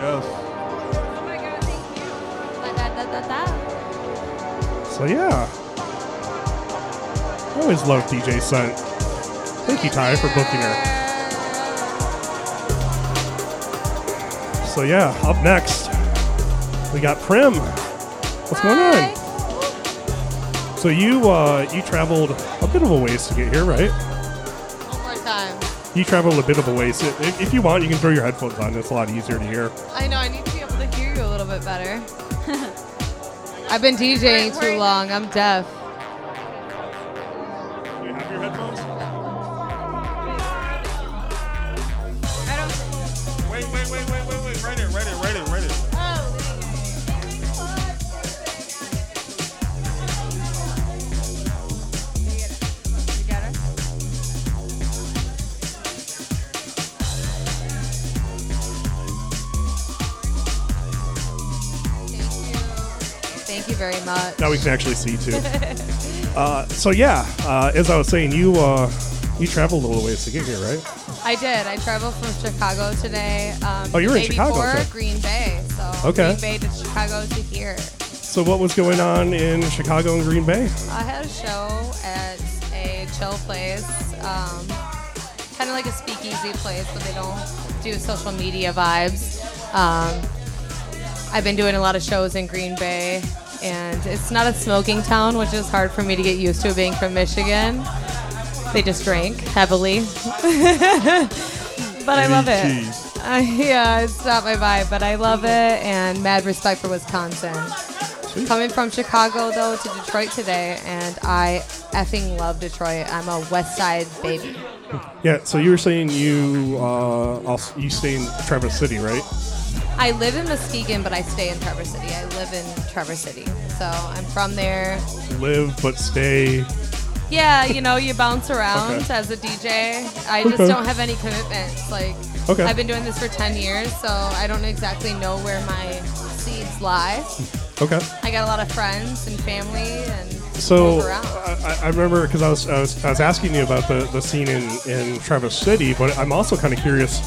yes. So yeah. I always love DJ Cent. Thank you, Ty, for booking her. So yeah, up next, we got Prim. What's going on? So you uh, you traveled a bit of a ways to get here, right? One. You traveled a bit of a ways. If, if you want, you can throw your headphones on. It's a lot easier to hear. I know, I need to be able to hear you a little bit better. I've been DJing too long. I'm deaf. We can actually see too. uh, so yeah, uh, as I was saying, you uh, you traveled a little ways to get here, right? I did. I traveled from Chicago today. Um, Oh, you were in Chicago, Before, okay. Green Bay. So Okay. Green Bay to Chicago to here. So what was going on in Chicago and Green Bay? I had a show at a chill place, um, kind of like a speakeasy place, but they don't do social media vibes. Um, I've been doing a lot of shows in Green Bay, it's not a smoking town, which is hard for me to get used to being from Michigan. They just drink heavily. but I love it. Uh, yeah, it's not my vibe, but I love it, and mad respect for Wisconsin. Coming from Chicago though to Detroit today, and I effing love Detroit. I'm a West Side baby. Yeah. So you were saying you uh, you stay in Traverse City, right? I live in Muskegon, but I stay in Traverse City. I live in Traverse City, so I'm from there. Live but stay. Yeah, you know, you bounce around Okay. as a DJ. I just Okay. don't have any commitments. Like, Okay. I've been doing this for 10 years, so I don't exactly know where my seeds lie. Okay. I got a lot of friends and family, and So. I, I remember because I was, I was I was asking you about the, the scene in, in Traverse City, but I'm also kind of curious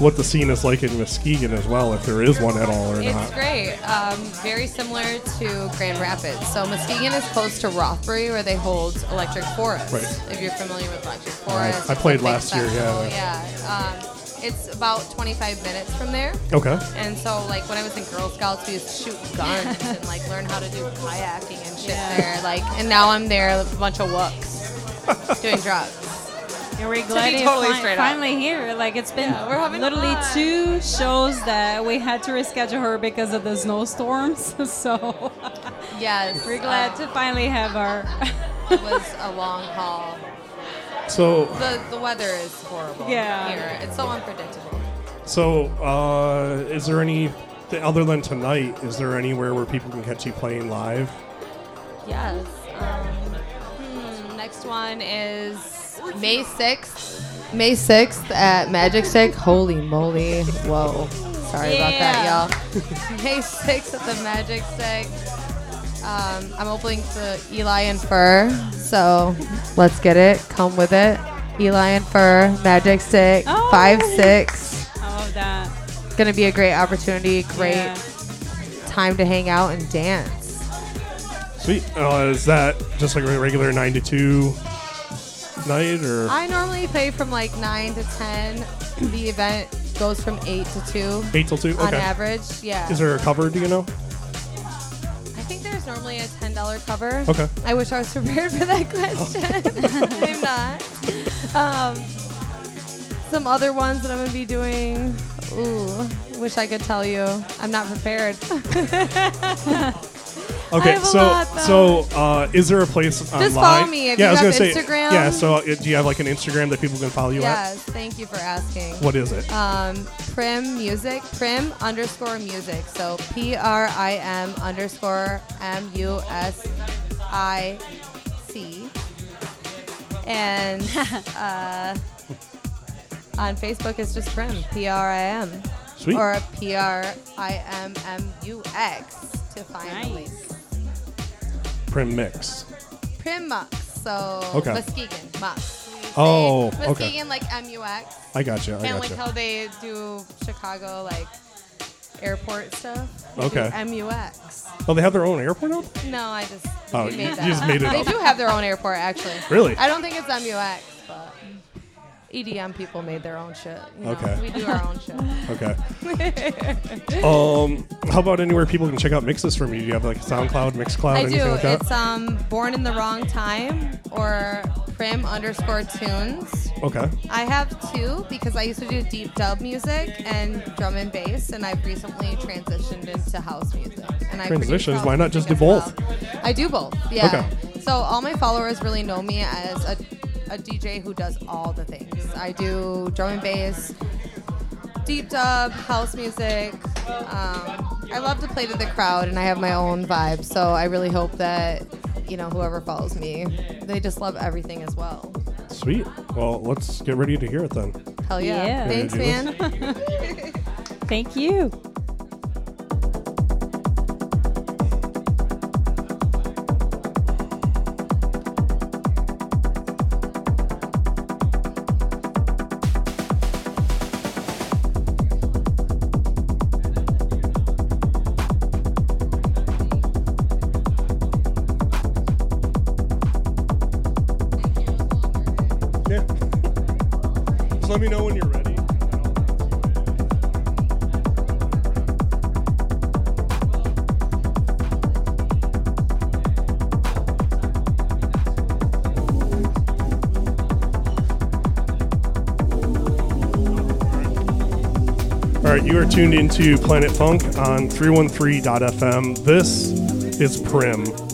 what the scene is like in Muskegon as well, if there is one at all or It's not. great. Um, very similar to Grand Rapids. So Muskegon is close to Rothbury, where they hold Electric Forest. Right. If you're familiar with Electric Right. Forest, I played big last year, yeah. festival. Yeah. Um, it's about 25 minutes from there. Okay. And so, like when I was in Girl Scouts, we used to shoot guns and like learn how to do kayaking and shit there. Like, and now I'm there, a bunch of wooks doing drugs. And we're glad To be totally fi- straight up. finally here. Like it's been Yeah, we're having literally fun. two shows that we had to reschedule her because of the snowstorms. so Yes, we're glad uh, to finally have our. It was a long haul. So The the weather is horrible Yeah. here. It's so unpredictable. so uh, is there any other than tonight? Is there anywhere where people can catch you playing live? Yes. Um, hmm, next one is May 6th. May 6th at Magic Stick. Holy moly. Whoa. Sorry about that, y'all. May 6th at the Magic Stick. Um, I'm opening for Eli and Fur. So let's get it. Come with it. Eli and Fur, Magic Stick, Oh. 5 6. I love that. Gonna be a great opportunity, great Yeah. time to hang out and dance. Sweet. Uh, is that just like a regular nine to two night, or I normally play from like 9 to 10. The event goes from 8 to 2. eight till two? On Okay. average, yeah. Is there a cover? Do you know? I think there's normally a $10 cover. Okay. I wish I was prepared for that question. I'm not. Um, some other ones that I'm going to be doing. Ooh, wish I could tell you. I'm not prepared. Okay, have a so lot, so uh, is there a place online? follow me if yeah, you I was have gonna say. Instagram. Yeah, so uh, do you have like an Instagram that people can follow you at? yes, thank you for asking. What is it? Um, Prim Music, Prim underscore music. So P R I M underscore M U S I C. And uh, on Facebook, it's just Prim, P R I M. Sweet. Or P R I M M U X to find the link. Prim Mix. Prim Mux. So Okay. Muskegon Mux. Oh, Muskegon, okay. like MUX. I gotcha, I and like gotcha. how they do Chicago like airport stuff. They Okay. MUX. Oh, they have their own airport out there? No, I just Oh, you- made you that just up. made it They do have their own airport actually. Really? I don't think it's MUX, but EDM people made their own shit. you know? Okay. We do our own shit. Okay. um, how about anywhere people can check out mixes from you? Do you have like SoundCloud, Mixcloud, I anything do. like that? It's um born in the wrong time or prim underscore tunes. Okay. I have two because I used to do deep dub music and drum and bass, and I've recently transitioned into house music. And I produce Transitions? house Why not music just do as both? well. I do both. Yeah. Okay. So all my followers really know me as a, a DJ who does all the things. I do drum and bass, deep dub, house music. Um, I love to play to the crowd, and I have my own vibe. So I really hope that you know whoever follows me, they just love everything as well. Sweet. Well, let's get ready to hear it then. Hell yeah! Yeah. Thanks, Ready to do man. Thank you. Tuned into Planet Funk on 313.fm. This is Prim.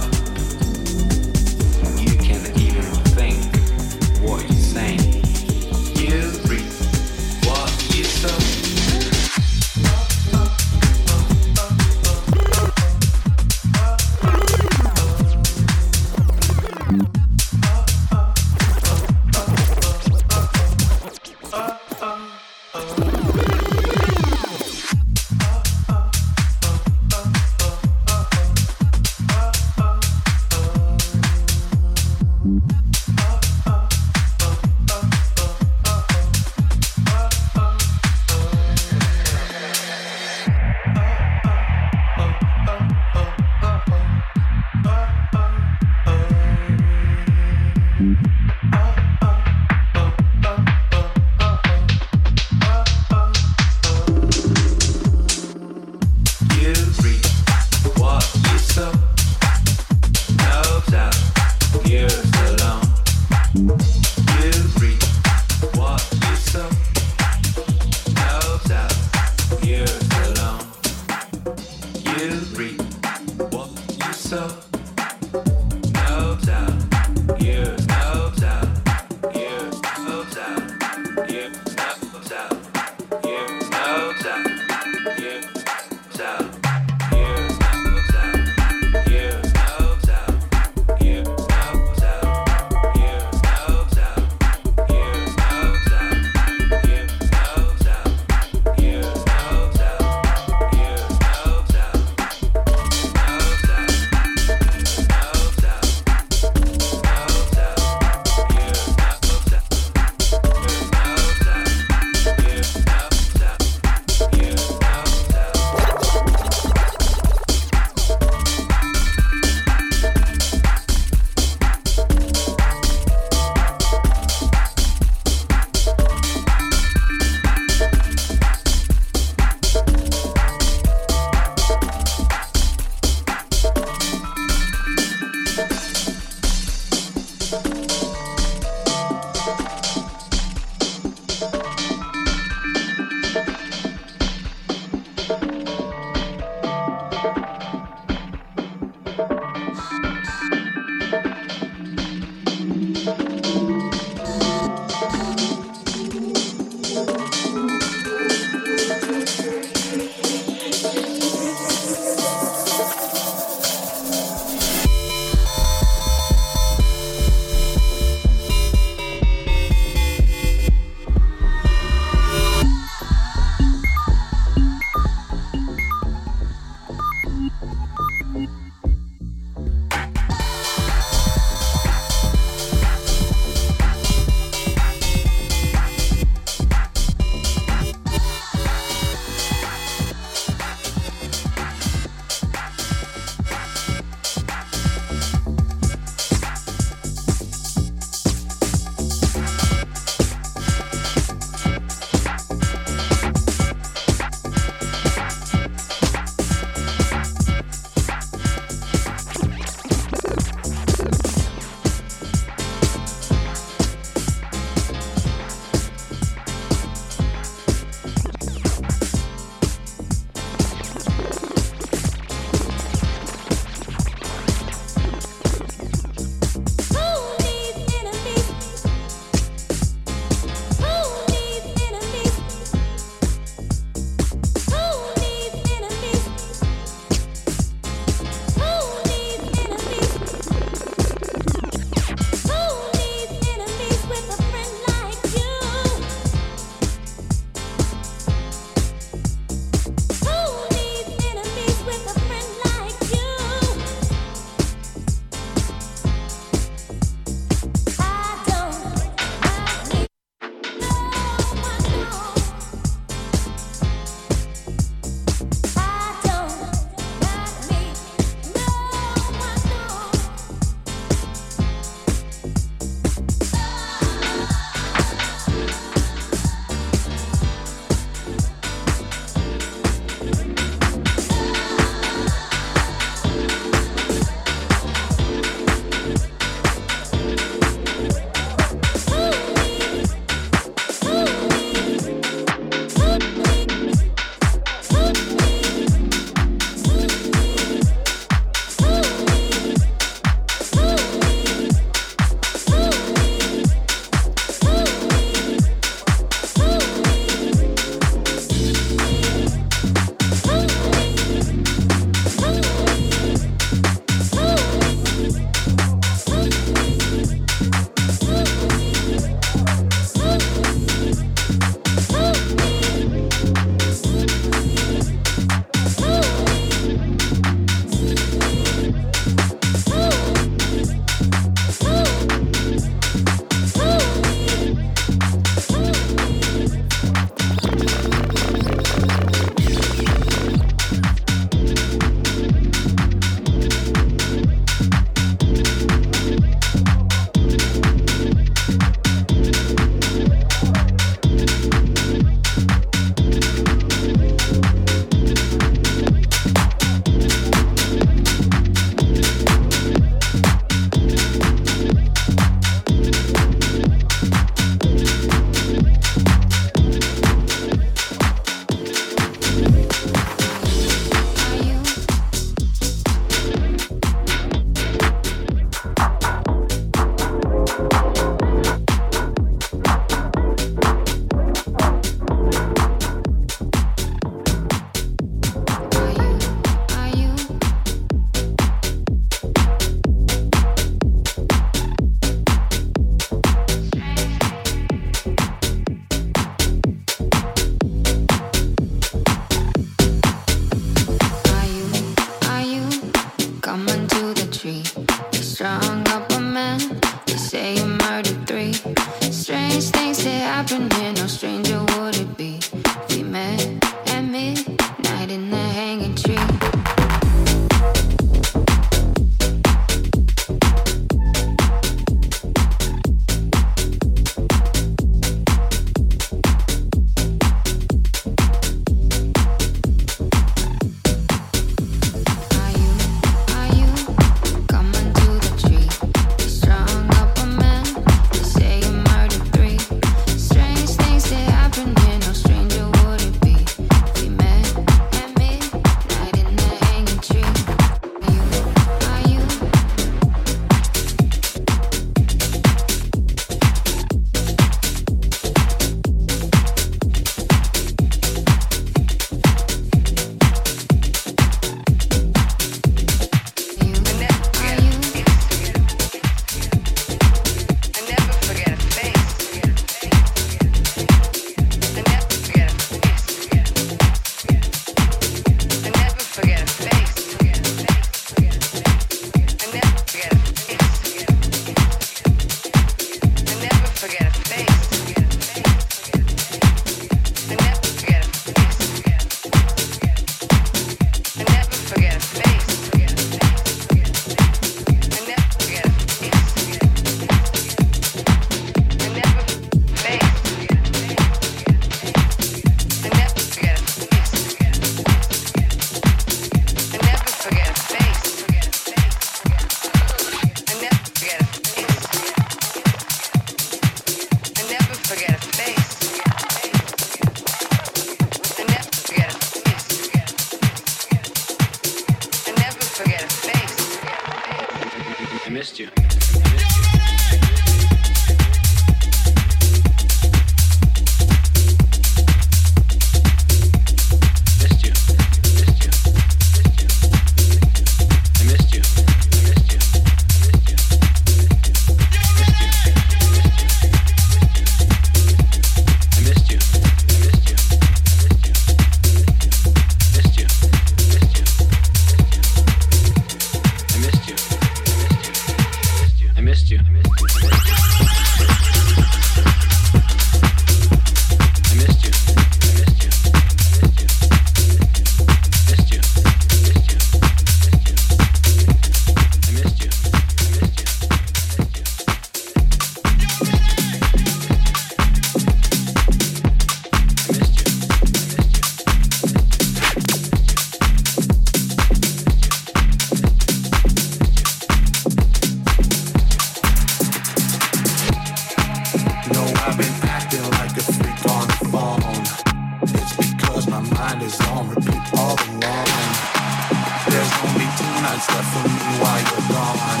nights left for me while you're gone.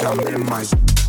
Come in my.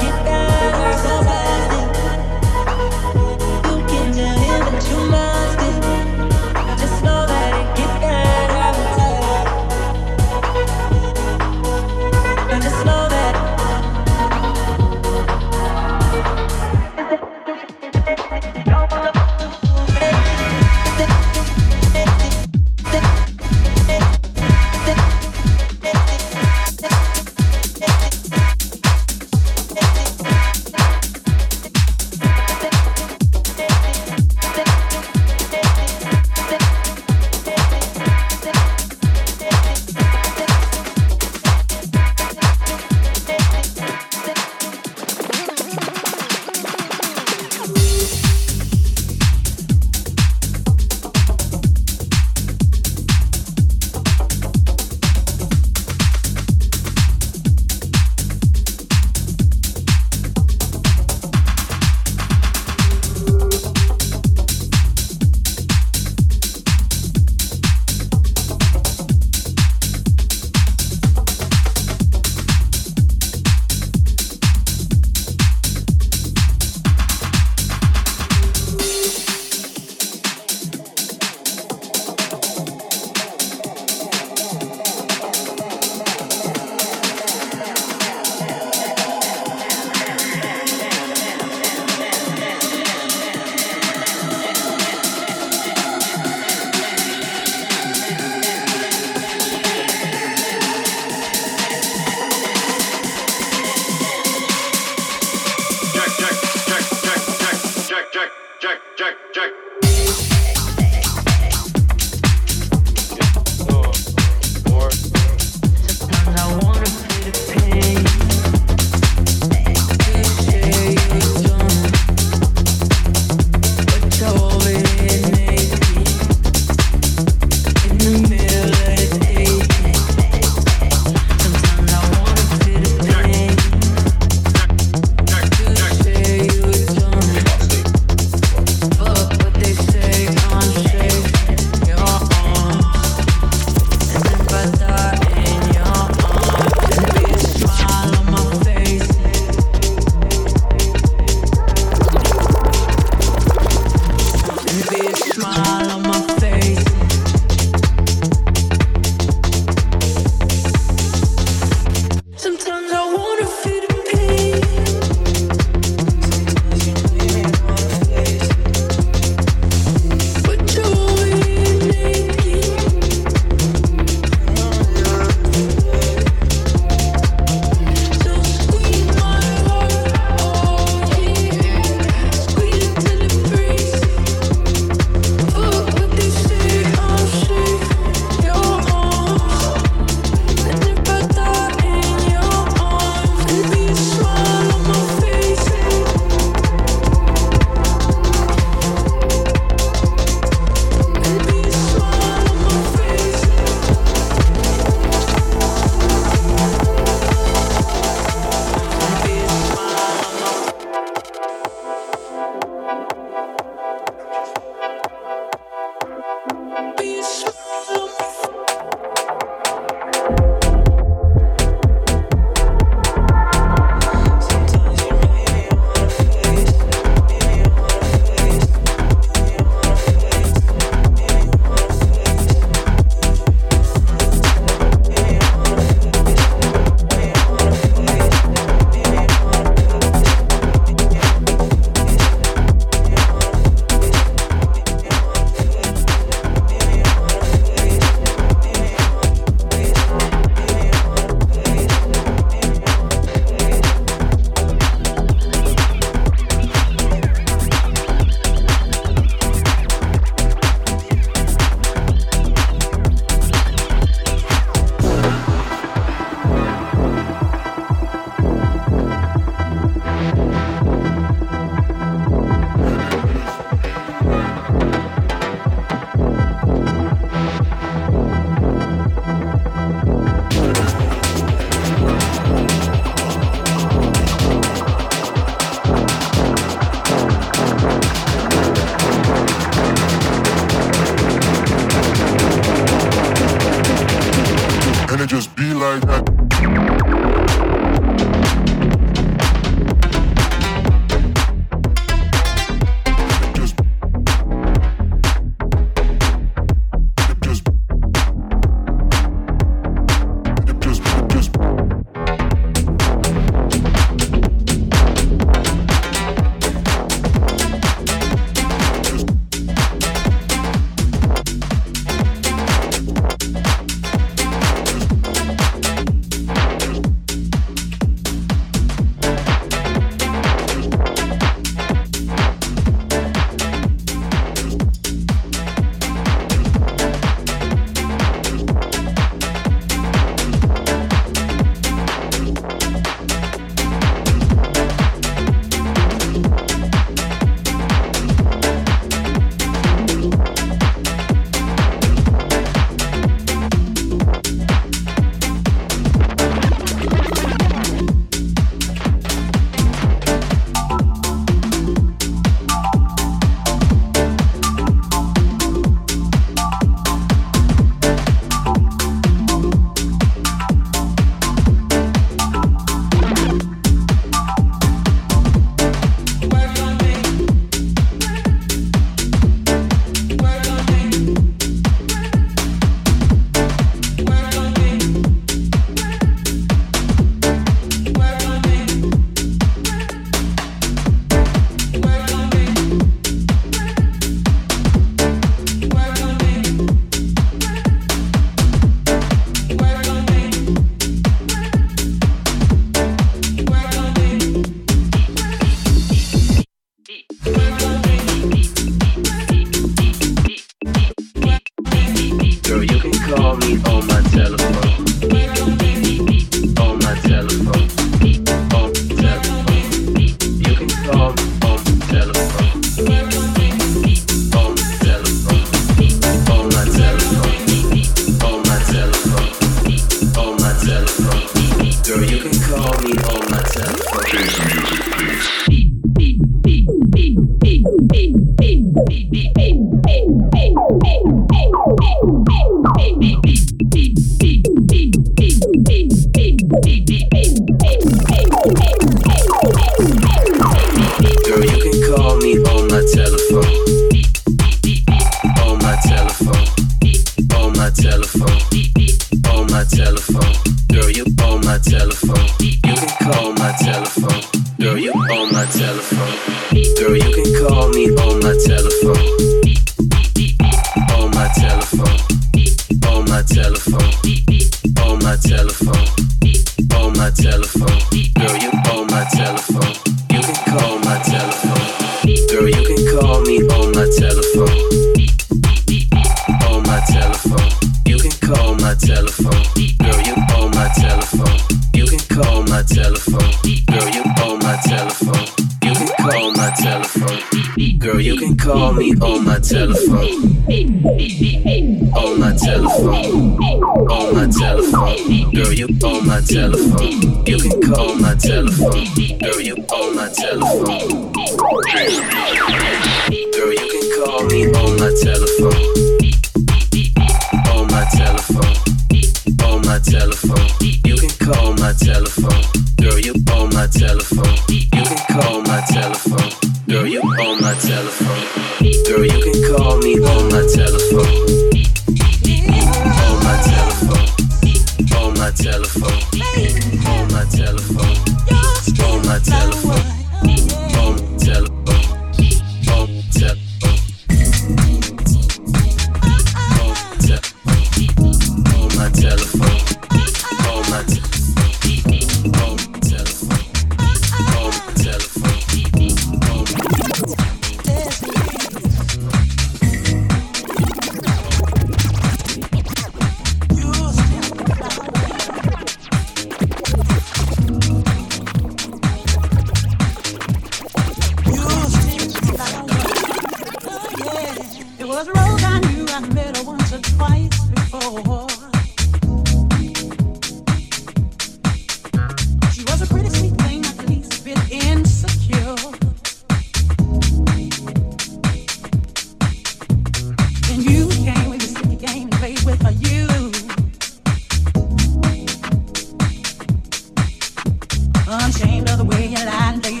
Unashamed of the way you lie and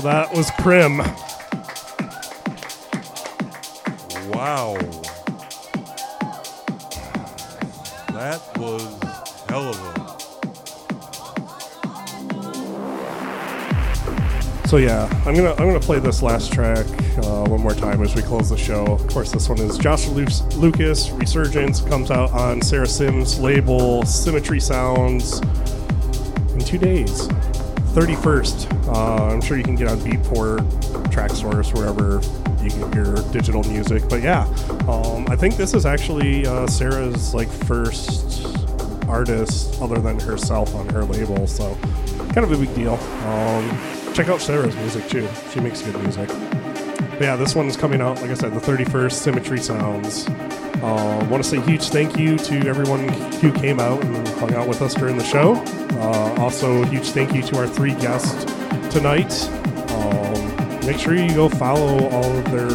So that was Prim. Wow. That was hell of a. So yeah, I'm gonna I'm gonna play this last track uh, one more time as we close the show. Of course, this one is Joshua Lu- Lucas Resurgence comes out on Sarah Sims label Symmetry Sounds in two days, 31st. Uh, I'm sure you can get on Beatport, Traxsource, wherever you get your digital music. But yeah, um, I think this is actually uh, Sarah's like first artist other than herself on her label. So kind of a big deal. Um, check out Sarah's music too. She makes good music. But yeah, this one's coming out, like I said, the 31st, Symmetry Sounds. Uh, want to say huge thank you to everyone who came out and hung out with us during the show. Uh, also, a huge thank you to our three guests tonight. Um, make sure you go follow all of their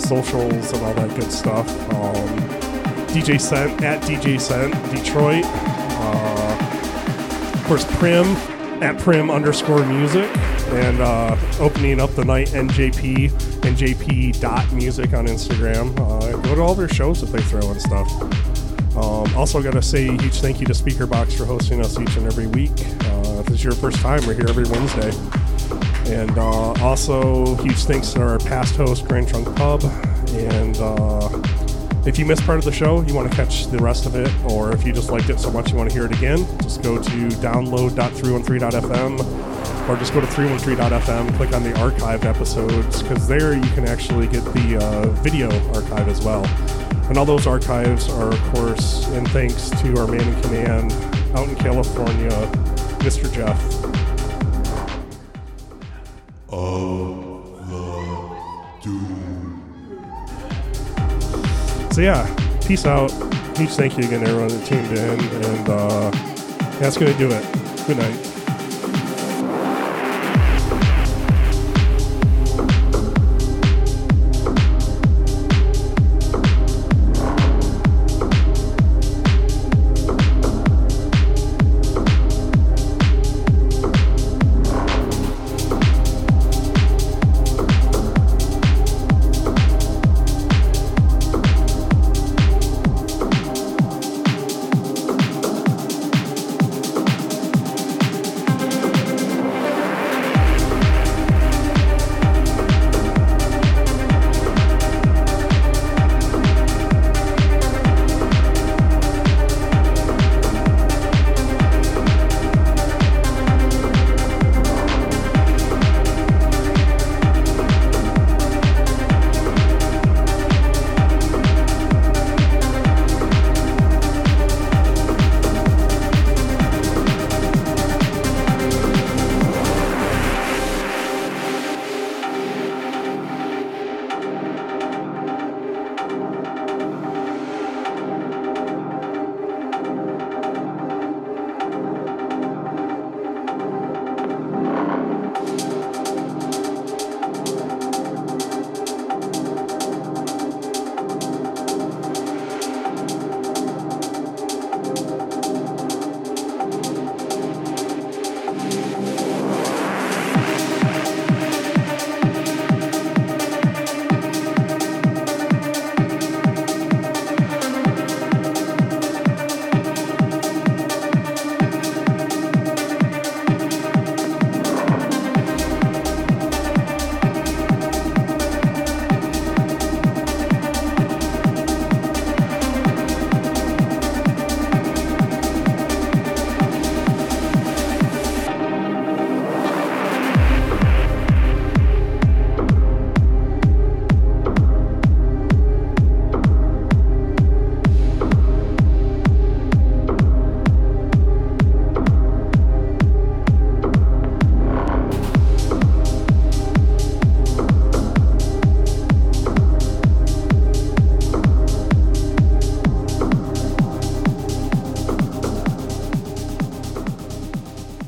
socials and all that good stuff. Um, DJ Cent at DJ Cent Detroit. Uh, of course, Prim at Prim underscore music. And uh, opening up the night, NJP, NJP dot music on Instagram. Uh, go to all their shows that they throw and stuff. Also, got to say a huge thank you to Speakerbox for hosting us each and every week. Uh, if this is your first time, we're here every Wednesday. And uh, also, huge thanks to our past host, Grand Trunk Pub. And uh, if you missed part of the show, you want to catch the rest of it, or if you just liked it so much you want to hear it again, just go to download.313.fm or just go to 313.fm, click on the archived episodes, because there you can actually get the uh, video archive as well. And all those archives are, of course, in thanks to our man in command out in California, Mr. Jeff. So yeah, peace out. Huge thank you again, everyone that tuned in, and uh, that's gonna do it. Good night.